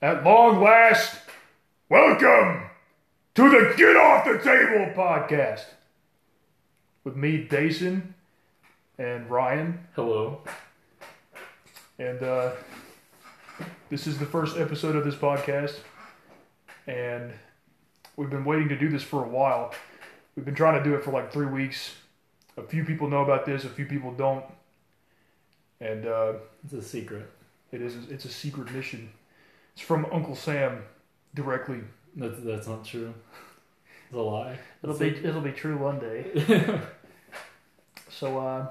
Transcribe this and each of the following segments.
At long last, welcome to the Get Off the Table podcast with me, Dason, and Ryan. Hello. And uh, this is the first episode of this podcast, and we've been waiting to do this for a while. We've been trying to do it for like three weeks. A few people know about this, a few people don't, and uh, It's a secret. it is it's a secret mission. It's from Uncle Sam directly. That's that's not true. It's a lie. It'll be it'll be true one day. So uh,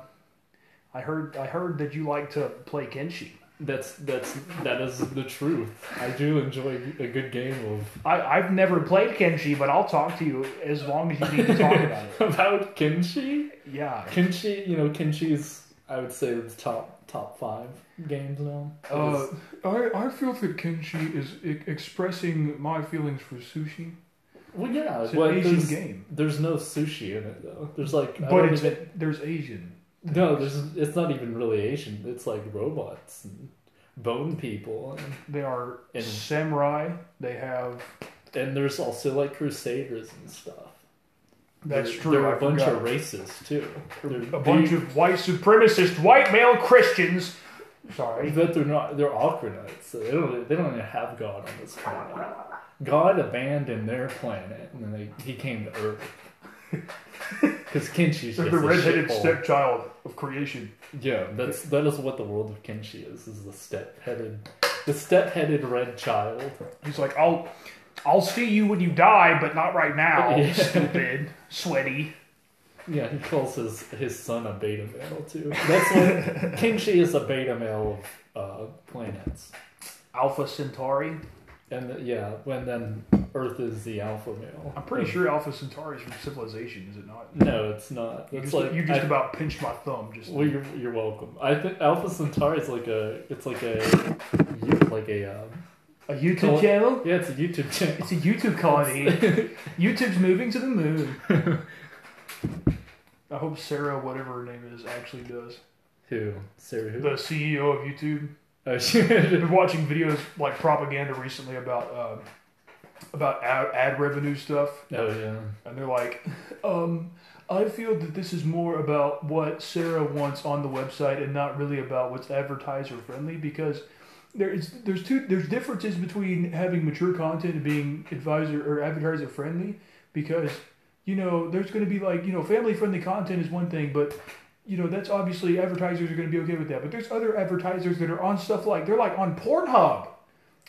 I heard I heard that you like to play Kenshi. That's that's that is the truth. I do enjoy a good game of I, I've never played Kenshi, but I'll talk to you as long as you need to talk about it. about Kenshi. Yeah. Kenshi, you know, Kenshi's I would say the top top five games now. Uh, I, I feel that Kenshi is e- expressing my feelings for sushi. well, yeah, It's an well, Asian there's, game, there's no sushi in it though. There's like I but don't it's even- there's Asian. no, there's it's not even really Asian. It's like robots and bone people, and, They are And- samurai. They have and there's also like crusaders and stuff. That's They're- true. There are a bunch forgot. of racists too. They're a bunch big- of white supremacist white male Christians. Sorry. But they're not. They're Aquanites. So they don't. They don't even have God on this planet. God abandoned their planet, and then they, he came to Earth. Because Kenshi's the a redheaded stepchild of creation. Yeah, that's that is what the world of Kenshi is. Is the step-headed, the step-headed red child. He's like, I'll, I'll see you when you die, but not right now. Yeah. Stupid, sweaty. Yeah, he calls his his son a beta male too. That's what Kenshi is a beta male of uh, planets. Alpha Centauri. And the, yeah, when then Earth is the alpha male. I'm pretty sure Alpha Centauri is from Civilization, is it not? No, it's not. You It's just, like you just I- about pinched my thumb. Just Well, you're, you're welcome. I think Alpha Centauri is like a, it's like a, like a, um, a YouTube Col- channel. yeah, it's a YouTube channel. It's a YouTube colony. YouTube's moving to the moon. I hope Sarah, whatever her name is, actually does. Who? Sarah who? The CEO of YouTube. Oh, I've been watching videos like propaganda recently about um, about ad, ad revenue stuff. oh yeah. and they're like, um, I feel that this is more about what Sarah wants on the website and not really about what's advertiser friendly because there is there's two there's differences between having mature content and being advisor or advertiser friendly because you know there's going to be like you know family friendly content is one thing but you know that's obviously advertisers are going to be okay with that but there's other advertisers that are on stuff like they're like on Pornhub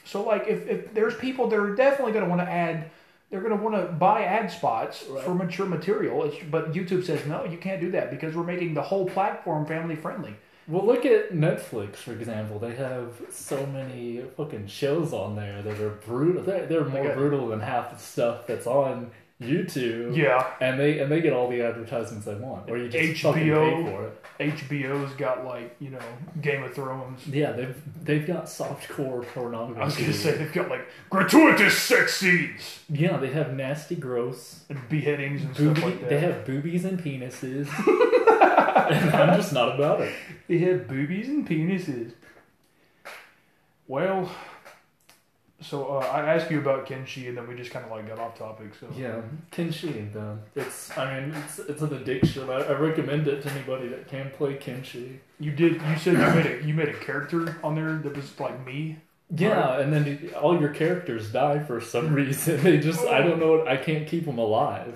so like if, if there's people that are definitely going to want to add they're going to want to buy ad spots Right. for mature material it's, but youtube says no you can't do that because we're making the whole platform family friendly Well, look at Netflix, for example. They have so many fucking shows on there that are brutal. They're, they're more got- brutal than half the stuff that's on YouTube. yeah And they and they get all the advertisements they want, or you just fucking HBO. pay for it. hbo's got like you know game of thrones Yeah, they've they've got softcore pornography. i was going to say they've got like gratuitous sex scenes Yeah, they have nasty, gross. and beheadings and Booby, stuff like that they have boobies and penises. and I'm just not about it. They have boobies and penises. Well, so uh, I asked you about Kenshi, and then we just kind of like got off topic. So Yeah, Kenshi, though. It's, I mean, it's, it's an addiction. I, I recommend it to anybody that can play Kenshi. you did. You said you made a you made a character on there that was like me. Yeah, and then you- all your characters die for some reason. They just, I don't know, I can't keep them alive.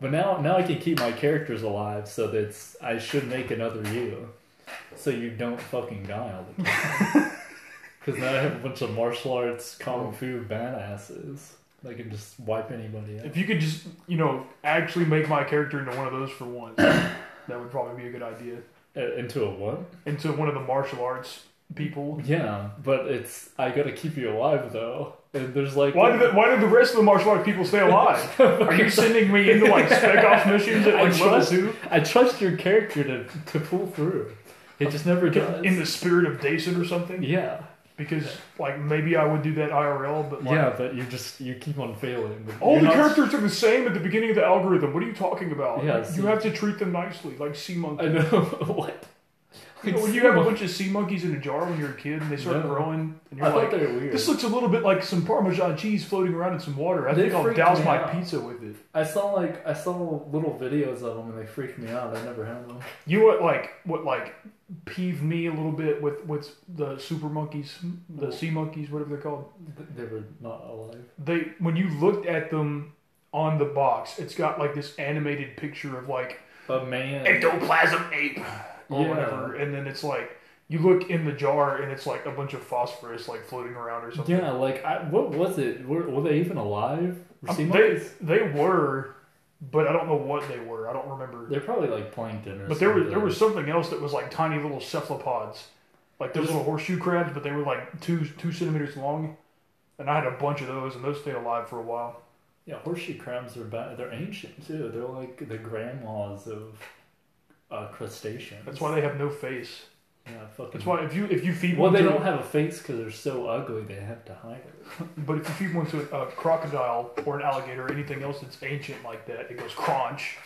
But now, now I can keep my characters alive, so that's I should make another you, so you don't fucking die all the time. Because now I have a bunch of martial arts, kung fu badasses. that can just wipe anybody out. If you could just you know actually make my character into one of those for once, that would probably be a good idea. Uh, into a what? Into one of the martial arts people. Yeah, but it's I gotta keep you alive though. And there's like Why did the, why did the rest of the martial arts people stay alive? Are you sending me into like spec ops missions at I like level trust- two? I trust your character to to pull through. It just never does. In the spirit of Dason or something? yeah, Because like maybe I would do that IRL, but like yeah, but you just you keep on failing. all You're the not- characters are the same at the beginning of the algorithm. What are you talking about? Yeah, you see- have to treat them nicely, like sea monkey. I know what. When you have a bunch of sea monkeys in a jar when you're a kid and they start No. growing, and you're I thought like, they were weird. this looks a little bit like some Parmesan cheese floating around in some water. I They think I'll freaked douse me my out. pizza with it. I saw like I saw little videos of them and they freaked me out. I never had them. You know what like what like peeved me a little bit with with the super monkeys, the sea monkeys, whatever they're called. They were not alive. They when you looked at them on the box, it's got like this animated picture of like A man. ectoplasm ape or Yeah. whatever, and then it's like you look in the jar and it's like a bunch of phosphorus like floating around or something. Yeah, like I, what was it? Were, were they even alive? Um, they they were, but I don't know what they were. I don't remember. They're probably like plankton or something. But there was something. there was something else that was like tiny little cephalopods, like those little horseshoe crabs, but they were like two two centimeters long, and I had a bunch of those, and those stayed alive for a while. Yeah, horseshoe crabs are bad. they're ancient too. They're like the grandmas of uh, crustaceans. That's why they have no face. Yeah, fucking. That's why if you if you feed Well, one they to, don't have a face because they're so ugly. They have to hide it. but if you feed one to a crocodile or an alligator or anything else that's ancient like that, it goes crunch.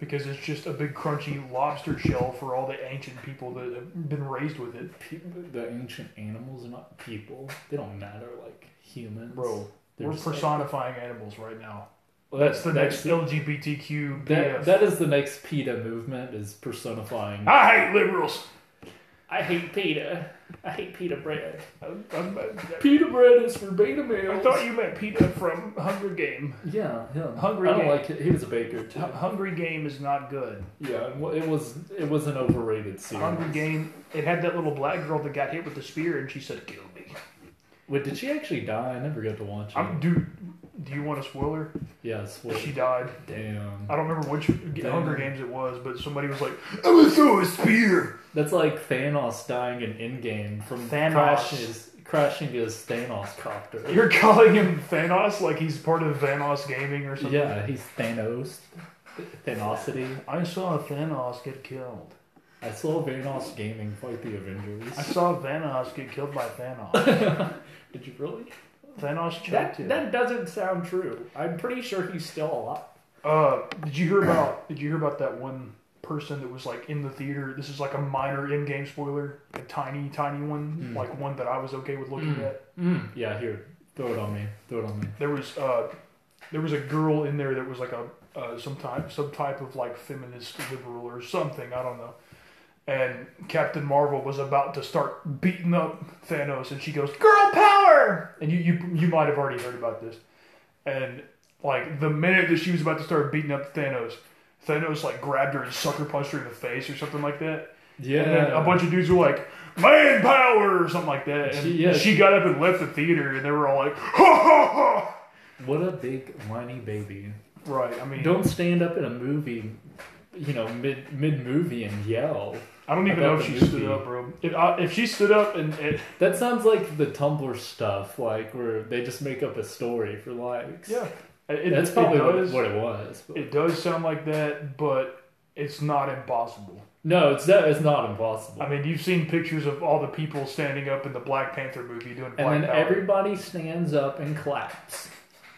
Because it's just a big crunchy lobster shell for all the ancient people that have been raised with it. Pe- the ancient animals are not people. They don't matter like humans. Bro, They're We're just like- personifying animals right now. Well, That's the next LGBTQ. That, that is the next PETA movement is personifying. I hate liberals. I hate PETA. I hate PETA bread. I'm- I'm- PETA bread is for beta males. I thought you meant Peeta from Hunger Game. Yeah, yeah. Hungry I don't Game. like it. He was a baker too. Hungry Game is not good. Yeah, and it was it was an overrated series. Hungry Game. It had that little black girl that got hit with the spear, and she said, "Kill me." Wait, did she actually die? I never got to watch it. I'm, dude, do you want a spoiler? yeah, swear. She died. Damn. I don't remember which Damn. Hunger Games it was, but somebody was like, "I'm gonna throw a spear." That's like Thanos dying in Endgame from Thanos. his crashing his Thanos copter. You're calling him Thanos like he's part of Thanos Gaming or something. Yeah, he's Thanos. Thanosity. I saw Thanos get killed. I saw Thanos Gaming fight the Avengers. I saw Thanos get killed by Thanos. Did you really? Thanos choked That him. that doesn't sound true. I'm pretty sure he's still alive. Uh, did you hear about? Did you hear about that one person that was like in the theater? This is like a minor in-game spoiler, a tiny, tiny one, Mm. like one that I was okay with looking Mm. at. Mm. Yeah, here, throw it on me. Throw it on me. There was uh, there was a girl in there that was like a uh, some type some type of like feminist liberal or something. I don't know. And Captain Marvel was about to start beating up Thanos, and she goes, "Girl power!" And you you you might have already heard about this. And like the minute that she was about to start beating up Thanos, Thanos like grabbed her and sucker punched her in the face or something like that. Yeah, And then a bunch of dudes were like, "Man power!" or something like that. And She- yeah, she she- got up and left the theater, and they were all like, "Ha ha ha!" What a big whiny baby. Right. I mean, Don't stand up in a movie, you know, mid mid movie and yell. I don't even know if the she stood up, bro. If, I, uh, if she stood up and it, That sounds like the Tumblr stuff, like where they just make up a story for likes. yeah, it, that's it probably what, does. it, what it was. but- It does sound like that, but it's not impossible. no, it's that it's not impossible. I mean, you've seen pictures of all the people standing up in the Black Panther movie doing Black and then Power. everybody stands up and claps.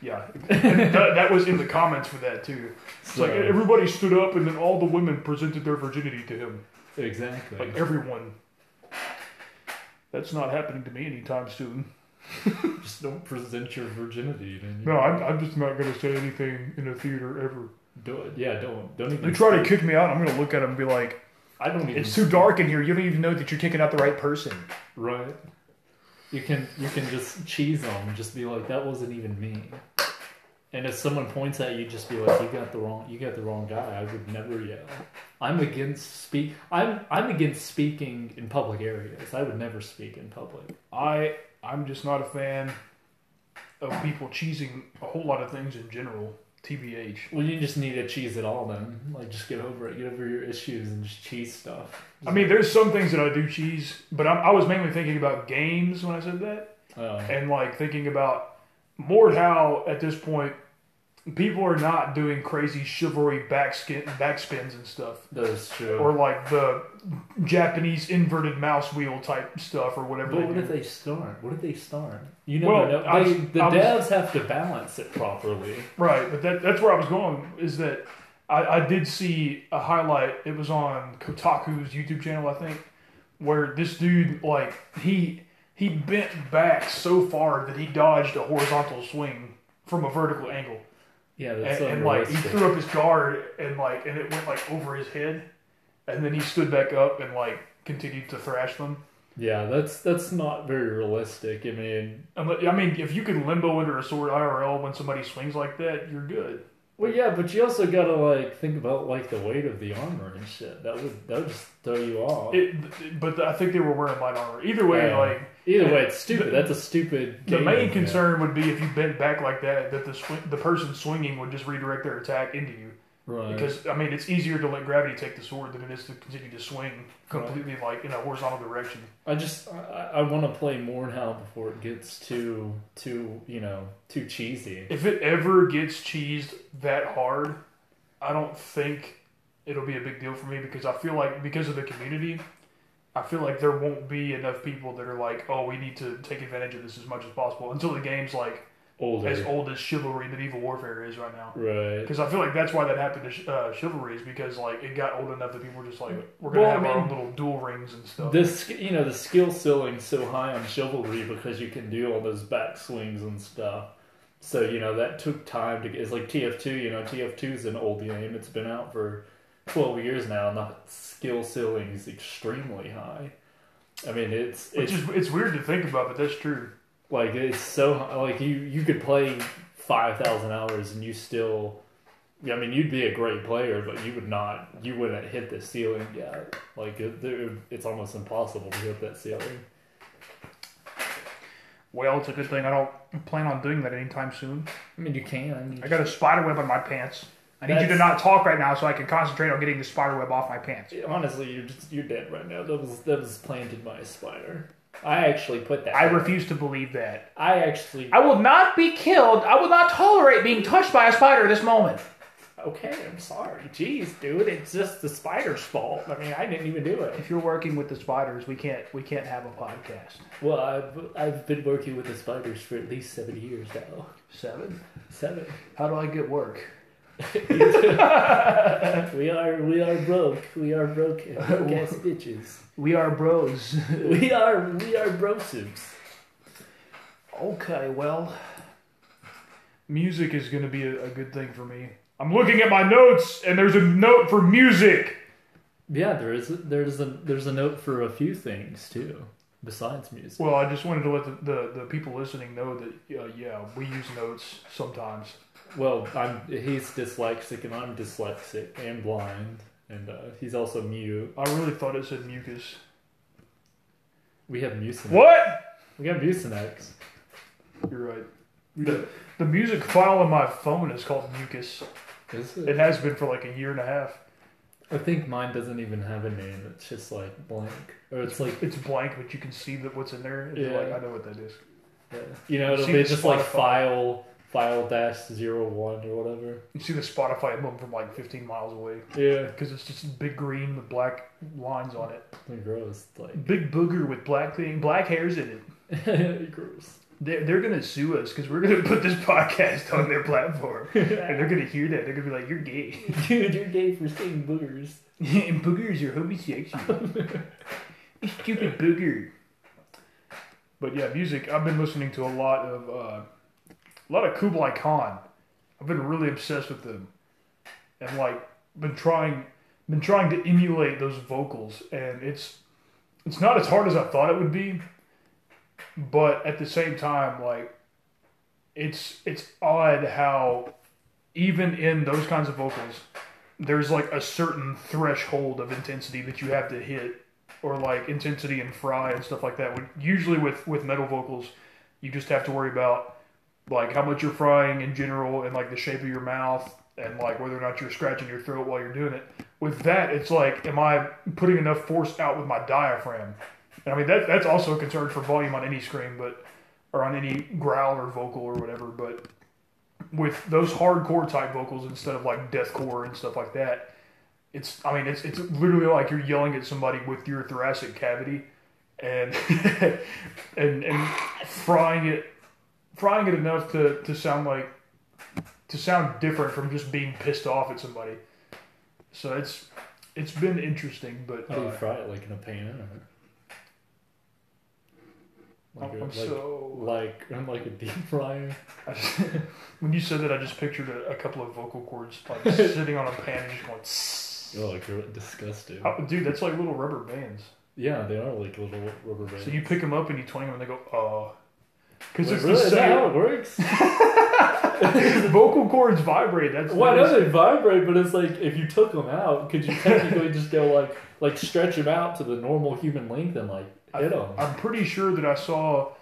Yeah, that, that was in the comments for that too. It's So, like everybody stood up, and then all the women presented their virginity to him. Exactly. Like everyone. That's not happening to me anytime soon. just don't present your virginity. No, I'm, I'm just not going to say anything in a theater ever. do it. Yeah, don't don't even. They try to kick me out, I'm going to look at them and be like, I don't even. It's too dark in here. You don't even know that you're taking out the right person. Right. You can you can just cheese them, and just be like, that wasn't even me. And if someone points at you, just be like, you got the wrong you got the wrong guy. I would never yell. I'm against speak. I'm I'm against speaking in public areas. I would never speak in public. I I'm just not a fan of people cheesing a whole lot of things in general. TBH. Well, you just need to cheese it all then. Like, just get over it. Get over your issues and just cheese stuff. I mean, there's some things that I do cheese, but I'm, I was mainly thinking about games when I said that, Oh. and like thinking about more how at this point people are not doing crazy chivalry backskin backspins and stuff. that's true. Or like the Japanese inverted mouse wheel type stuff or whatever. But they what do. if they start? What if they start? You never Well, know. I They, was- the I was- devs have to balance it properly. Right, but that, that's where I was going. Is that I, I did see a highlight. It was on Kotaku's YouTube channel, I think, where this dude like he he bent back so far that he dodged a horizontal swing from a vertical angle, Yeah, that's and, and like he threw up his guard and like and it went like over his head, and then he stood back up and like continued to thrash them. Yeah, that's that's not very realistic. I mean, I mean, if you can limbo under a sword IRL when somebody swings like that, you're good. well, yeah, but you also gotta like think about like the weight of the armor and shit. That would that would just throw you off. It, but I think they were wearing light armor. Either way, Yeah. like Either way, it's stupid. That's a stupid. the game main concern would be if you bent back like that, that the swing, the person swinging would just redirect their attack into you. right? Because I mean, it's easier to let gravity take the sword than it is to continue to swing completely like in a horizontal direction. I just I, I want to play more now before it gets too too you know too cheesy. If it ever gets cheesed that hard, I don't think it'll be a big deal for me because I feel like because of the community, I feel like there won't be enough people that are like, oh, we need to take advantage of this as much as possible until the game's like Older, as old as chivalry medieval warfare is right now. right? Because I feel like that's why that happened to uh, chivalry is because like it got old enough that people were just like, we're gonna Well, I have our own little duel rings and stuff. This you know the skill ceiling's so high on chivalry because you can do all those back swings and stuff. So you know that took time to get. It's like TF2. You know TF2 is an old game. It's been out for twelve years now, and the skill ceiling is extremely high. I mean, it's it's is it's weird to think about, but that's true. like it's so like you you could play five thousand hours and you still. I mean, you'd be a great player, but you would not. You wouldn't hit the ceiling yet. Like it, there- it's almost impossible to hit that ceiling. Well, it's a good thing I don't plan on doing that anytime soon. I mean, you can. I got a spider web on my pants. I need you to not talk right now so I can concentrate on getting the spider web off my pants. Honestly, you're just you're dead right now. That was that was planted by a spider. I actually put that. I there. refuse to believe that. I actually. I will not be killed. I will not tolerate being touched by a spider this moment. okay, I'm sorry. Jeez, dude, it's just the spider's fault. I mean, I didn't even do it. If you're working with the spiders, we can't we can't have a podcast. Well, I've I've been working with the spiders for at least seven years now. Seven. Seven. How do I get work? we are we are broke. We are broken. Broke ass bitches. We are bros. We are we are brosubs. okay, well, music is going to be a, a good thing for me. I'm looking at my notes, and there's a note for music. Yeah, there is there's a there's a note for a few things too besides music. Well, I just wanted to let the, the, the people listening know that, uh, yeah, we use notes sometimes. Well, I'm he's dyslexic and I'm dyslexic and blind, and uh, he's also mute. I really thought it said mucus. We have Mucinex. What? We have Mucinex. You're right. The, the music file on my phone is called mucus. Is It it? has been for like a year and a half. I think mine doesn't even have a name. It's just like blank, or it's like It's blank, but you can see that what's in there. And Yeah. you're like, I know what that is. uh, you know, it'll be just like file file dash zero one or whatever. You see the Spotify emblem from like 15 miles away Yeah, because it's just big green with black lines on it. gross. Like Big booger with black thing, black hairs in it. gross. They're, they're gonna sue us because we're gonna put this podcast on their platform, and they're gonna hear that. They're gonna be like, "You're gay." Dude, you're gay for saying boogers. and boogers are homosexual. Stupid booger. But yeah, music. I've been listening to a lot of uh, a lot of Kublai Khan. I've been really obsessed with them, and like been trying been trying to emulate those vocals, and it's it's not as hard as I thought it would be. But at the same time, like it's it's odd how even in those kinds of vocals there's like a certain threshold of intensity that you have to hit or like intensity and fry and stuff like that When- usually with with metal vocals you just have to worry about like how much you're frying in general and like the shape of your mouth and like whether or not you're scratching your throat while you're doing it with that it's like am i putting enough force out with my diaphragm and i mean that that's also a concern for volume on any scream but or on any growl or vocal or whatever but with those hardcore type vocals instead of like deathcore and stuff like that. It's I mean it's it's literally like you're yelling at somebody with your thoracic cavity and and and frying it frying it enough to, to sound like to sound different from just being pissed off at somebody. So it's it's been interesting, but How do you uh, fry it like in a pan? Or? Like, I'm a, like, so. like I'm like a deep fryer. Just, when you said that, I just pictured a, a couple of vocal cords like sitting on a pan and just going. "Tss." Oh, like you're disgusting. Oh, dude, that's like little rubber bands. Yeah, they are like little rubber bands. So you pick them up and you twang them and they go, uh. Because Wait, it's really? the Is that how it works? vocal cords vibrate. That's Why do they vibrate? But it's like if you took them out, could you technically just go like like stretch them out to the normal human length and like hit them? I'm pretty sure that I saw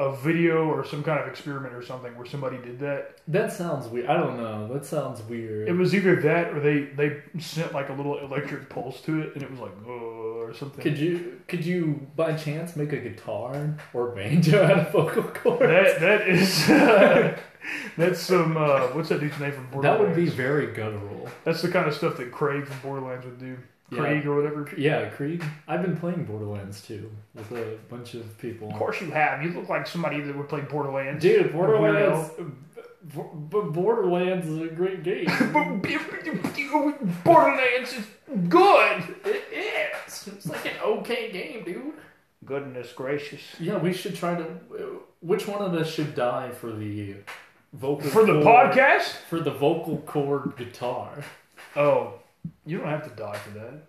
a video or some kind of experiment or something where somebody did that. That sounds weird. I don't know. That sounds weird. It was either that or they they sent like a little electric pulse to it and it was like oh or something. Could you could you by chance make a guitar or banjo out of vocal cords? that that is that's some uh, what's that dude's name from Borderlands? That would be very guttural. That's the kind of stuff that Craig from Borderlands would do. Yeah. Or whatever. Yeah, Krieg. I've been playing Borderlands too with a bunch of people. Of course you have. You look like somebody that would play Borderlands. Dude, Borderlands. B- Borderlands is a great game. Borderlands is good. it is. It's like an okay game, dude. Goodness gracious. Yeah, we should try to. Which one of us should die for the vocal For the cord- podcast? For the vocal cord guitar. Oh, you don't have to die for that.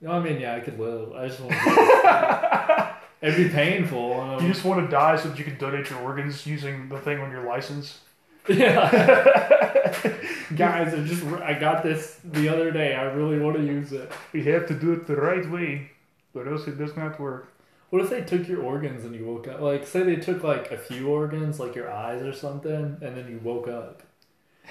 No, I mean, yeah, I could live. I just want. To... Die It'd be painful. um, You just want to die so that you can donate your organs using the thing on your license. yeah, guys, I just I got this the other day. I really want to use it. We have to do it the right way, or else it does not work. What if they took your organs and you woke up? Like, say they took like a few organs, like your eyes or something, and then you woke up.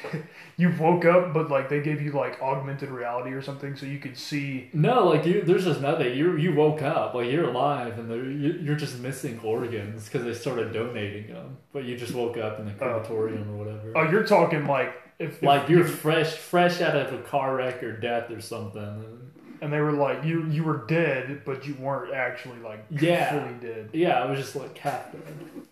You woke up, but like they gave you like augmented reality or something, so you could see. No, like you, there's just nothing. You you woke up, like you're alive, and you- you're just missing organs because they started donating them. But you just woke up in the oh. crematorium or whatever. Oh, you're talking like if, if like you're fresh, fresh out of a car wreck or death or something. and they were like you you were dead, but you weren't actually like Yeah. fully dead. Yeah, I was just like half dead.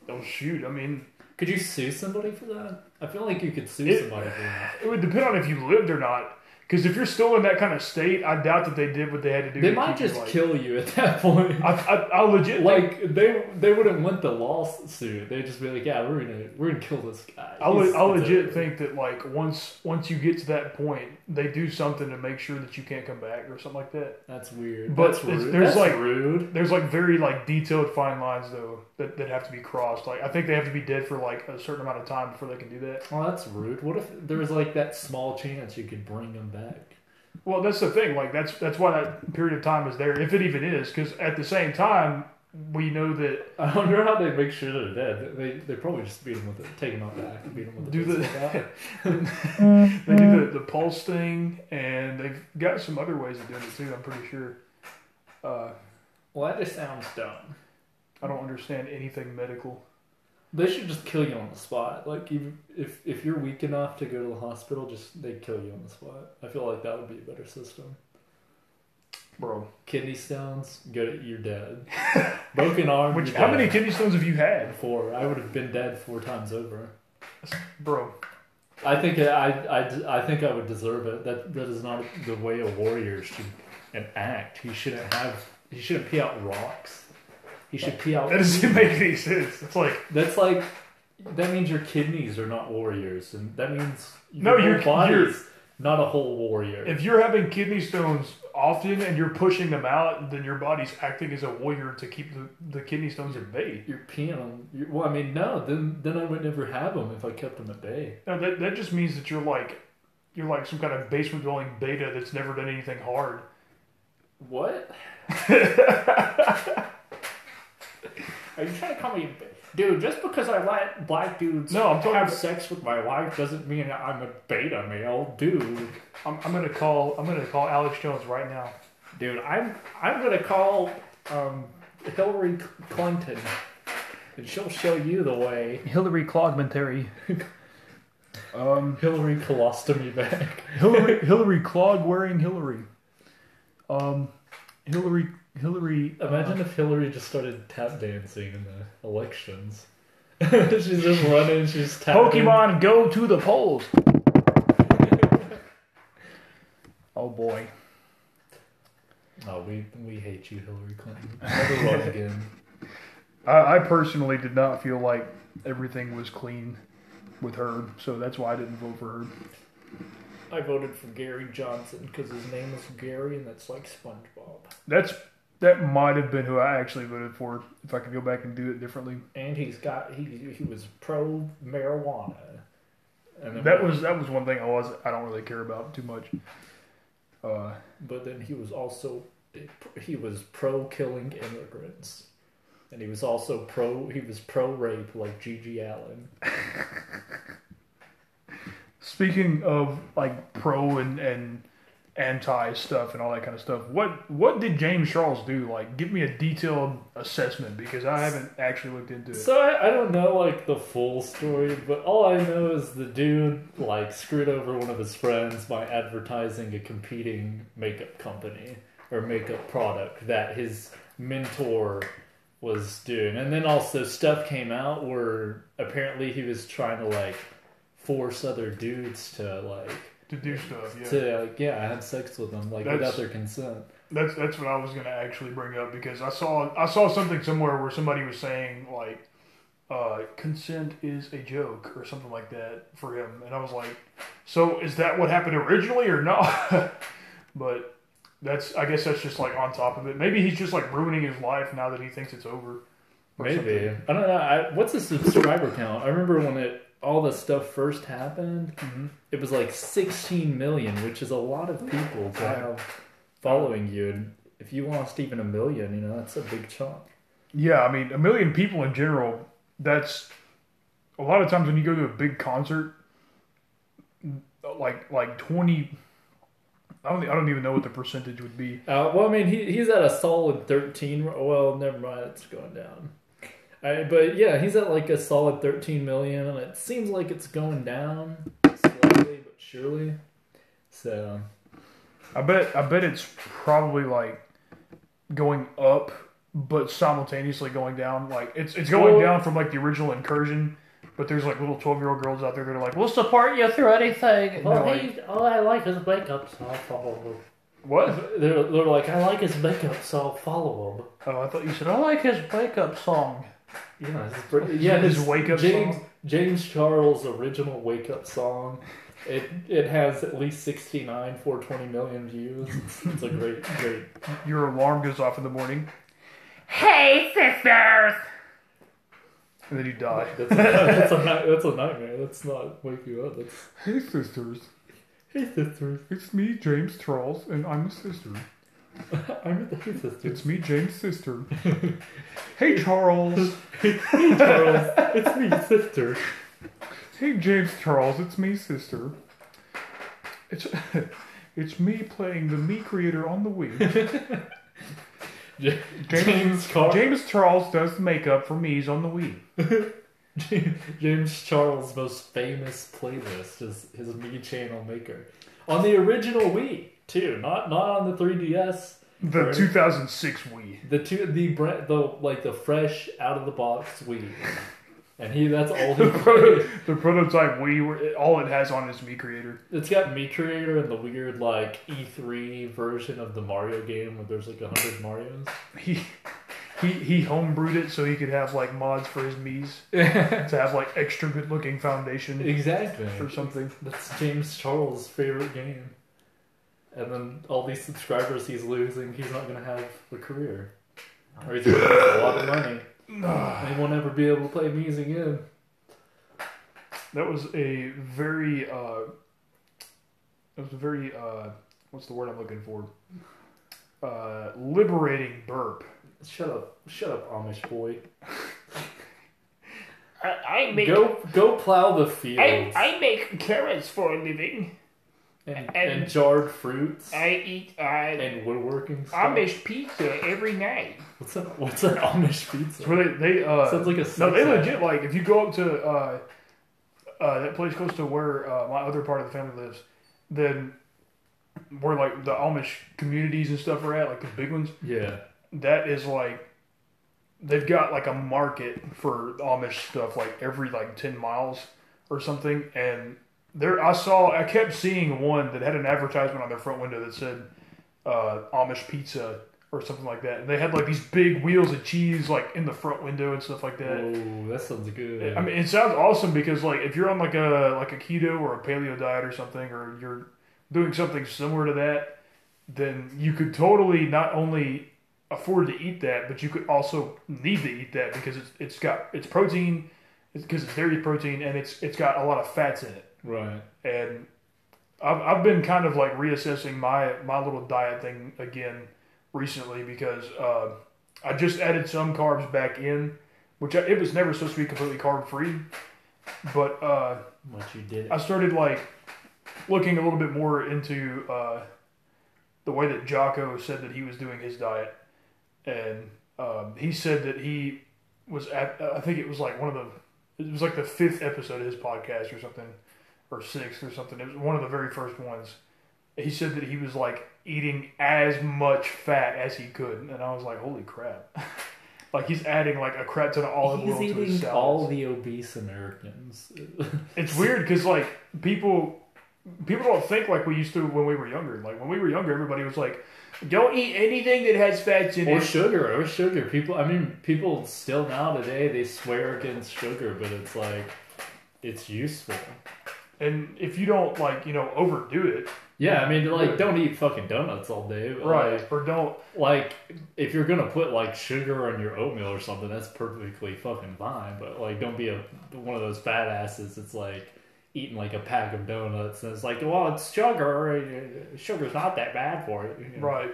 Oh shoot! I mean, Could you sue somebody for that? I feel like you could sue It- somebody for that. it would depend on if you lived or not. Because if you're still in that kind of state, I doubt that they did what they had to do. They to might keep you, just kill you at that point. I, I, I legit think- like they they wouldn't want the lawsuit. They'd just be like, yeah, we're gonna we're gonna kill this guy. I, le- I legit over." think that like once once you get to that point, they do something to make sure that you can't come back or something like that. that's weird. But that's rude. there's, That's like- rude. There's like very like detailed fine lines though that, that have to be crossed. Like I think they have to be dead for like a certain amount of time before they can do that. Well, that's rude. What if there was like that small chance you could bring them back? Well, that's the thing. Like that's that's why that period of time is there, if it even is. Because at the same time, we know that I wonder how they make sure they're dead. They they probably just beat them with it, take them out back, and beat them with Do the the- pistol they do the, the pulse thing, and they've got some other ways of doing it too. I'm pretty sure. Uh, Well, that just sounds dumb. I don't understand anything medical. They should just kill you on the spot. Like if if you're weak enough to go to the hospital, just they kill you on the spot. I feel like that would be a better system. Bro, Kidney stones, go to, you're dead. Broken arm. Which, how dead. many kidney stones have you had, Four. I would have been dead four times over. bro? I think I, I, I think I would deserve it. That that is not the way a warrior should act. He shouldn't have. He shouldn't pee out rocks. He should pee out. That doesn't make any sense. It's like That's like that means your kidneys are not warriors, and that means No, your body's not a whole warrior. if you're having kidney stones often and you're pushing them out, then your body's acting as a warrior to keep the, the kidney stones at bay. you're peeing on. you well, I mean, no. Then then I would never have them if I kept them at bay. No, that that just means that you're like you're like some kind of basement dwelling beta that's never done anything hard. What? Are you trying to call me, a ba- dude? Just because I let black dudes No, I'm talking have about- sex with my wife doesn't mean I'm a beta male, dude. I'm, I'm gonna call I'm gonna call Alex Jones right now. Dude, I'm I'm gonna call um, Hillary Clinton, and she'll show you the way. Hillary Clogmentary. um, Hillary colostomy bag. Hillary Hillary Clog wearing Hillary. Um, Hillary Hillary. uh, Imagine if Hillary just started tap dancing in the elections. she's just running, she's tapping. Pokemon go to the polls. oh boy. Oh, we we hate you, Hillary Clinton. Never run again. I, I personally did not feel like everything was clean with her, so that's why I didn't vote for her. I voted for Gary Johnson because his name is Gary, and that's like SpongeBob. That's that might have been who I actually voted for if I could go back and do it differently. And he's got he he was pro marijuana. And That was that was one thing I was I don't really care about too much. Uh, But then he was also he was pro killing immigrants, and he was also pro he was pro rape like GG Allin. speaking of like pro and and anti stuff and all that kind of stuff, what what did James Charles do? Like, give me a detailed assessment because I haven't actually looked into it. So I, I don't know like the full story, but all I know is the dude like screwed over one of his friends by advertising a competing makeup company or makeup product that his mentor was doing. And then also stuff came out where apparently he was trying to like force other dudes to like to do stuff, yeah. to like yeah have sex with them like That's- without their consent. That's that's what I was gonna actually bring up because I saw I saw something somewhere where somebody was saying like uh, consent is a joke or something like that for him, and I was like, so is that what happened originally or not? but that's I guess that's just like on top of it. Maybe he's just like ruining his life now that he thinks it's over. Maybe something. I don't know. I, what's the subscriber count? I remember when it all the stuff first happened. Mhm. It was like 16 million, which is a lot of people to have following you. And if you lost even a million, you know that's a big chunk. Yeah, I mean, a million people in general, that's a lot of times when you go to a big concert, like like 20 I don't I don't even know what the percentage would be. Uh, well, I mean, he, he's at a solid 13. Well, never mind, it's going down. I, but yeah, he's at like a solid 13 million, and it seems like it's going down slowly but surely. So I bet I bet it's probably like going up but simultaneously going down. Like it's it's going Well- down from like the original incursion, but there's like little 12-year-old girls out there that are like, "We'll support you through anything." Well, they're oh, like, all oh, I like is makeup, so I'll follow him. what? they're, they're like, I like his makeup, so I'll follow him. Oh, I thought you said I like his wake-up song. Yeah, it's pretty- yeah. His wake up James song? James Charles' original wake up song. It it has at least 69 420 million views. It's, it's a great great. Your alarm goes off in the morning, Hey, sisters! and then you die. That's a, that's a that's a nightmare. That's not wake you up. That's Hey sisters, hey sisters. it's me, James Charles, and I'm a sister. I'm the sisters. It's me, James' sister. hey Charles. Hey Charles, it's me sister. Hey James Charles, it's me, sister. It's it's me playing the Mii creator on the Wii. James James Car- James Charles does the makeup for me's on the Wii. James Charles' most famous playlist is his Mii channel maker on the original Wii too, not not on the 3DS. The Right. 2006 Wii. The two the bre- the like the fresh out of the box Wii, and he that's all he The, proto- the prototype Wii, all it has on is Mii creator. It's got Mii Creator and the weird like E3 version of the Mario game where there's like a hundred Mario's. He he he homebrewed it so he could have like mods for his me's to have like extra good looking foundation exactly. or something. That's James Charles' favorite game. And then all these subscribers he's losing, he's not going to have a career. Or he's going to lose a lot of money. And he won't ever be able to play music again. That was a very uh that was a very uh what's the word I'm looking for? Uh liberating burp. Shut up. Shut up, Amish boy. I, I make Go go plow the I, fields I make carrots for a living. And, and- and jarred fruits I eat uh, and woodworking stuff. Amish pizza every night. What's an, what's an Amish pizza? It's where they, they uh Sounds like a No, they sex act. legit like if you go up to uh uh that place close to where uh, my other part of the family lives, then where like the Amish communities and stuff are at, like the big ones, Yeah. that is like they've got like a market for Amish stuff like every like 10 miles or something and there I saw I kept seeing one that had an advertisement on their front window that said uh, Amish pizza or something like that. And they had like these big wheels of cheese like in the front window and stuff like that. Oh, that sounds good. I mean, it sounds awesome because like if you're on like a like a keto or a paleo diet or something, or you're doing something similar to that, then you could totally not only afford to eat that, but you could also need to eat that because it's it's got it's protein, it's because it's dairy protein and it's it's got a lot of fats in it. Right. And I've I've been kind of like reassessing my my little diet thing again recently because uh, I just added some carbs back in, which I, it was never supposed to be completely carb free, but uh, What you did. I started like looking a little bit more into uh, the way that Jocko said that he was doing his diet, and um, he said that he was at I think it was like one of the it was like the fifth episode of his podcast or something, or sixth or something. It was one of the very first ones. He said that he was like eating as much fat as he could, and I was like, holy crap. Like he's adding like a crap ton of olive He's oil to his eating salads. all the obese Americans. It's weird because like people people don't think like we used to when we were younger. Like when we were younger, everybody was like, "Don't eat anything that has fats in or it." Or sugar, or sugar. People, I mean, people still now today they swear against sugar, but it's like it's useful. And if you don't like you know overdo it, Yeah, I mean, like, don't eat fucking donuts all day. right? Like, Or don't like, if you're gonna put like sugar on your oatmeal or something, that's perfectly fucking fine. But like, don't be a one of those fat asses. that's like eating like a pack of donuts, and it's like, well, it's sugar. uh, Sugar's not that bad for you. you know? right.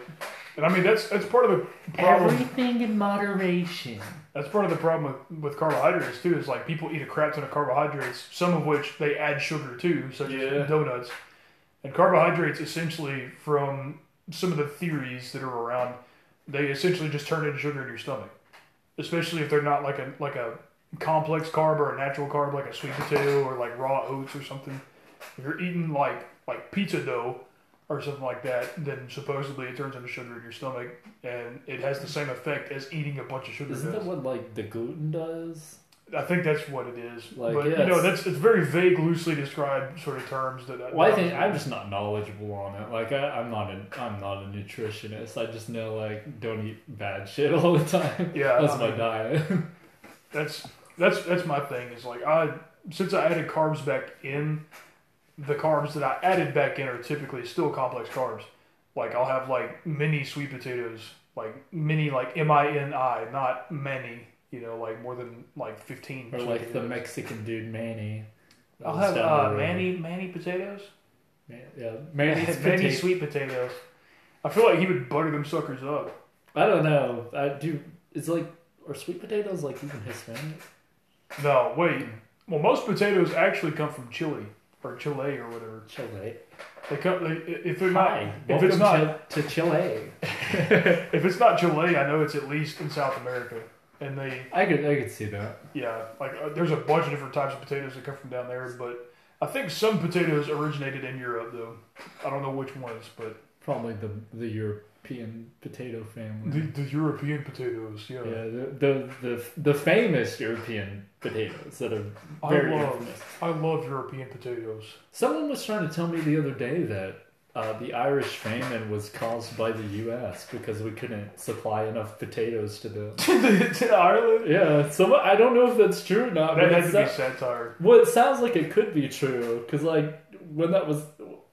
And I mean that's that's part of the problem. Everything in moderation. That's part of the problem with, with carbohydrates too. Is like people eat a crap ton of carbohydrates, some of which they add sugar to, such Yeah. as donuts. And carbohydrates, essentially, from some of the theories that are around, they essentially just turn into sugar in your stomach. Especially if they're not like a like a complex carb or a natural carb, like a sweet potato or like raw oats or something. If you're eating like like pizza dough or something like that, then supposedly it turns into sugar in your stomach, and it has the same effect as eating a bunch of sugar. Isn't does. that what like the gluten does? I think that's what it is. Like, but yeah, you know, that's it's very vague, loosely described sort of terms that. that Well, I think I'm just not knowledgeable on it. Like I, I'm not a, I'm not a nutritionist. I just know like don't eat bad shit all the time. Yeah, that's I my mean- diet. that's that's that's my thing. Is like I since I added carbs back in, the carbs that I added back in are typically still complex carbs. Like I'll have like mini sweet potatoes, like mini like M I N I, not many. You know, like more than like fifteen. or like the. Mexican dude Manny. I'll have uh. Manny Manny potatoes. Man- Yeah, Manny's Manny sweet potatoes. I feel like he would butter them suckers up. I don't know. I do. It's like are sweet potatoes like even Hispanic? No, wait. Well, most potatoes actually come from Chile or Chile or whatever. Chile. They come they, if they're not if it's not to, to Chile. if it's not Chile, I know it's at least in South America. And they I could I could see that. yeah, like uh, there's a bunch of different types of potatoes that come from down there, but I think some potatoes originated in Europe though. I don't know which ones, but Probably the the European potato family. the, the European potatoes, yeah. Yeah, the, the the the famous European potatoes that are I very love infamous. I love European potatoes. Someone was trying to tell me the other day that uh, the Irish famine was caused by the U.S. because we couldn't supply enough potatoes to them. to Ireland? Yeah, so I don't know if that's true or not. That it to be satire. well, it sounds like it could be true because like when that was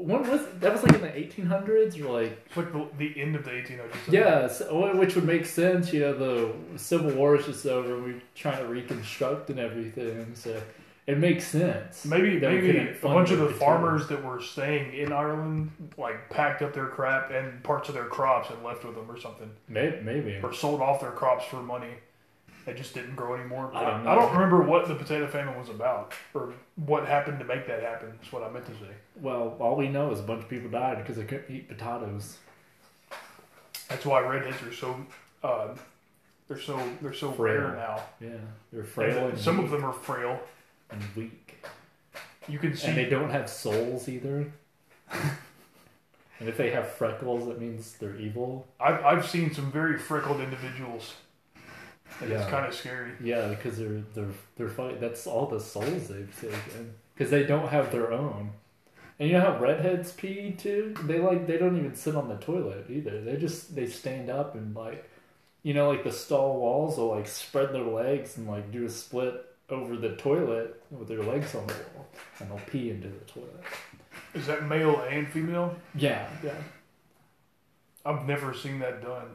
when was that was like in the 1800s or like like the, the end of the 1800s. yeah, so, which would make sense. You know, the Civil War is just over. We're trying to reconstruct and everything, so it makes sense. Maybe maybe a bunch of the farmers that were staying in Ireland like packed up their crap and parts of their crops and left with them or something, Maybe, maybe. or sold off their crops for money. They just didn't grow anymore. I don't I don't remember what the potato famine was about or what happened to make that happen. That's what I meant to say. Well, all we know is a bunch of people died because they couldn't eat potatoes. That's why redheads are so uh, they're so they're so Frail. rare now. Yeah, they're frail and Some weak of them are frail. and weak, You can see and they don't have souls either. and if they have freckles, that means they're evil. I've, I've seen some very freckled individuals. And It's kind of scary. Yeah, because they're they're they're fight. That's all the souls they've taken because they don't have their own, And you know how redheads pee too? They like they don't even sit on the toilet either. They just they stand up and like you know like the stall walls will like spread their legs and like do a split over the toilet with their legs on the wall and they'll pee into the toilet. Is that male and female? Yeah, yeah. I've never seen that done.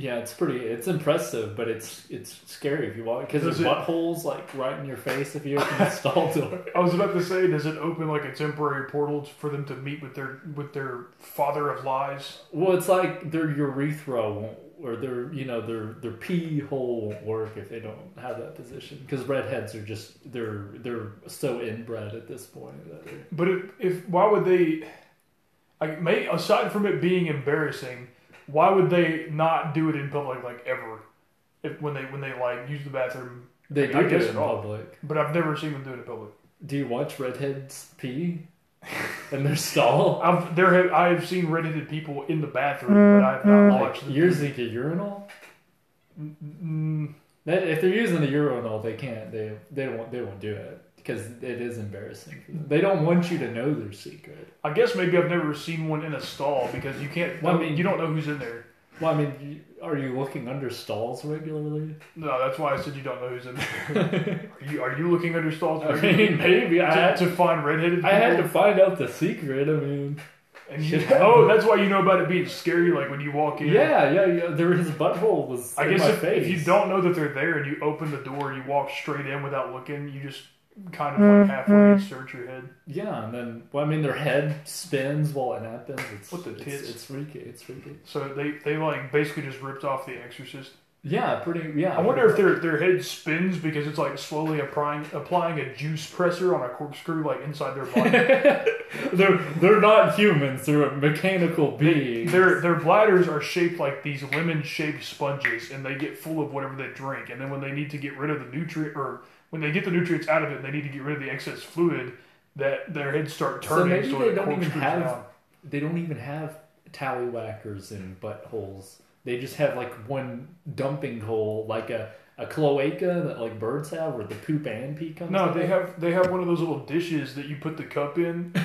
Yeah, it's pretty. It's impressive, but it's it's scary if you walk because there's it- buttholes like right in your face if you open the stall door. I was about to say, does it open like a temporary portal for them to meet with their with their father of lies? Well, it's like their urethra won't, or their you know their their pee hole won't work if they don't have that position because redheads are just they're they're so inbred at this point that But if, if why would they? Like, may, aside from it being embarrassing, why would they not do it in public like ever? If when they when they like use the bathroom, they I do do guess it in all. public. but I've never seen them do it in public. Do you watch redheads pee in their stall? I've there have I have seen redheaded people in the bathroom, but I have not Like watched them. using a urinal. Mm, That, if they're using the urinal, they can't. They they won't they won't do it because it is embarrassing. They don't want you to know their secret. I guess maybe I've never seen one in a stall because you can't. Well, I mean- you don't know who's in there. Well, I mean, are you looking under stalls regularly? No, that's why I said you don't know who's in there. are you are you looking under stalls I mean, maybe I had to find redheaded? I had to find out the secret. I mean, And you, oh, that's why you know about it being scary. Like when you walk in. yeah, yeah, yeah. There, his butthole was. I in guess my if, face. if you don't know that they're there and you open the door and you walk straight in without looking, you just kind of like halfway mm-hmm. search your head. Yeah, and then well, I mean, their head spins while it happens. It's What the it's, tits? It's freaky. It's freaky. So they they like basically just ripped off The Exorcist. Yeah, pretty. Yeah. I wonder if their their head spins because it's like slowly applying applying a juice presser on a corkscrew like inside their body. they're they're not humans. They're mechanical beings. their their bladders are shaped like these lemon shaped sponges, and they get full of whatever they drink. And then when they need to get rid of the nutrient, or when they get the nutrients out of it, they need to get rid of the excess fluid. That their heads start turning. So maybe they don't even have- down. they don't even have tallywhackers and buttholes. They just have like one dumping hole, like a, a cloaca that like birds have, where the poop and pee comes. Out. No, they have they have one of those little dishes that you put the cup in on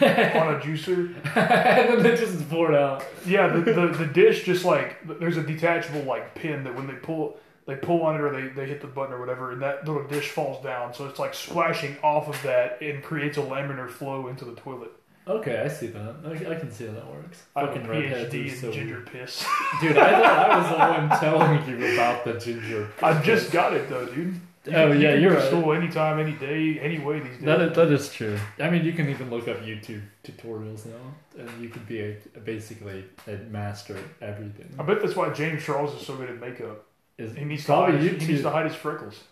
a juicer. and then they just pour it out. Yeah, the, the, the dish just like there's a detachable like pin that when they pull they pull on it or they, they hit the button or whatever and that little dish falls down so it's like splashing off of that and creates a laminar flow into the toilet. Okay, I see that. I, I can see how that works. I a Fucking PhD are in so ginger piss. Dude, I thought I was the one telling you about the ginger. I've just got it though, dude. You Oh, can- yeah, you can you're go to right. school anytime, any day, any way these days. That is, that is true. I mean, you can even look up YouTube tutorials now, and you could be a, basically a master at everything. I bet that's why James Charles is so good at makeup. Is He needs to hide his, he needs to hide his freckles.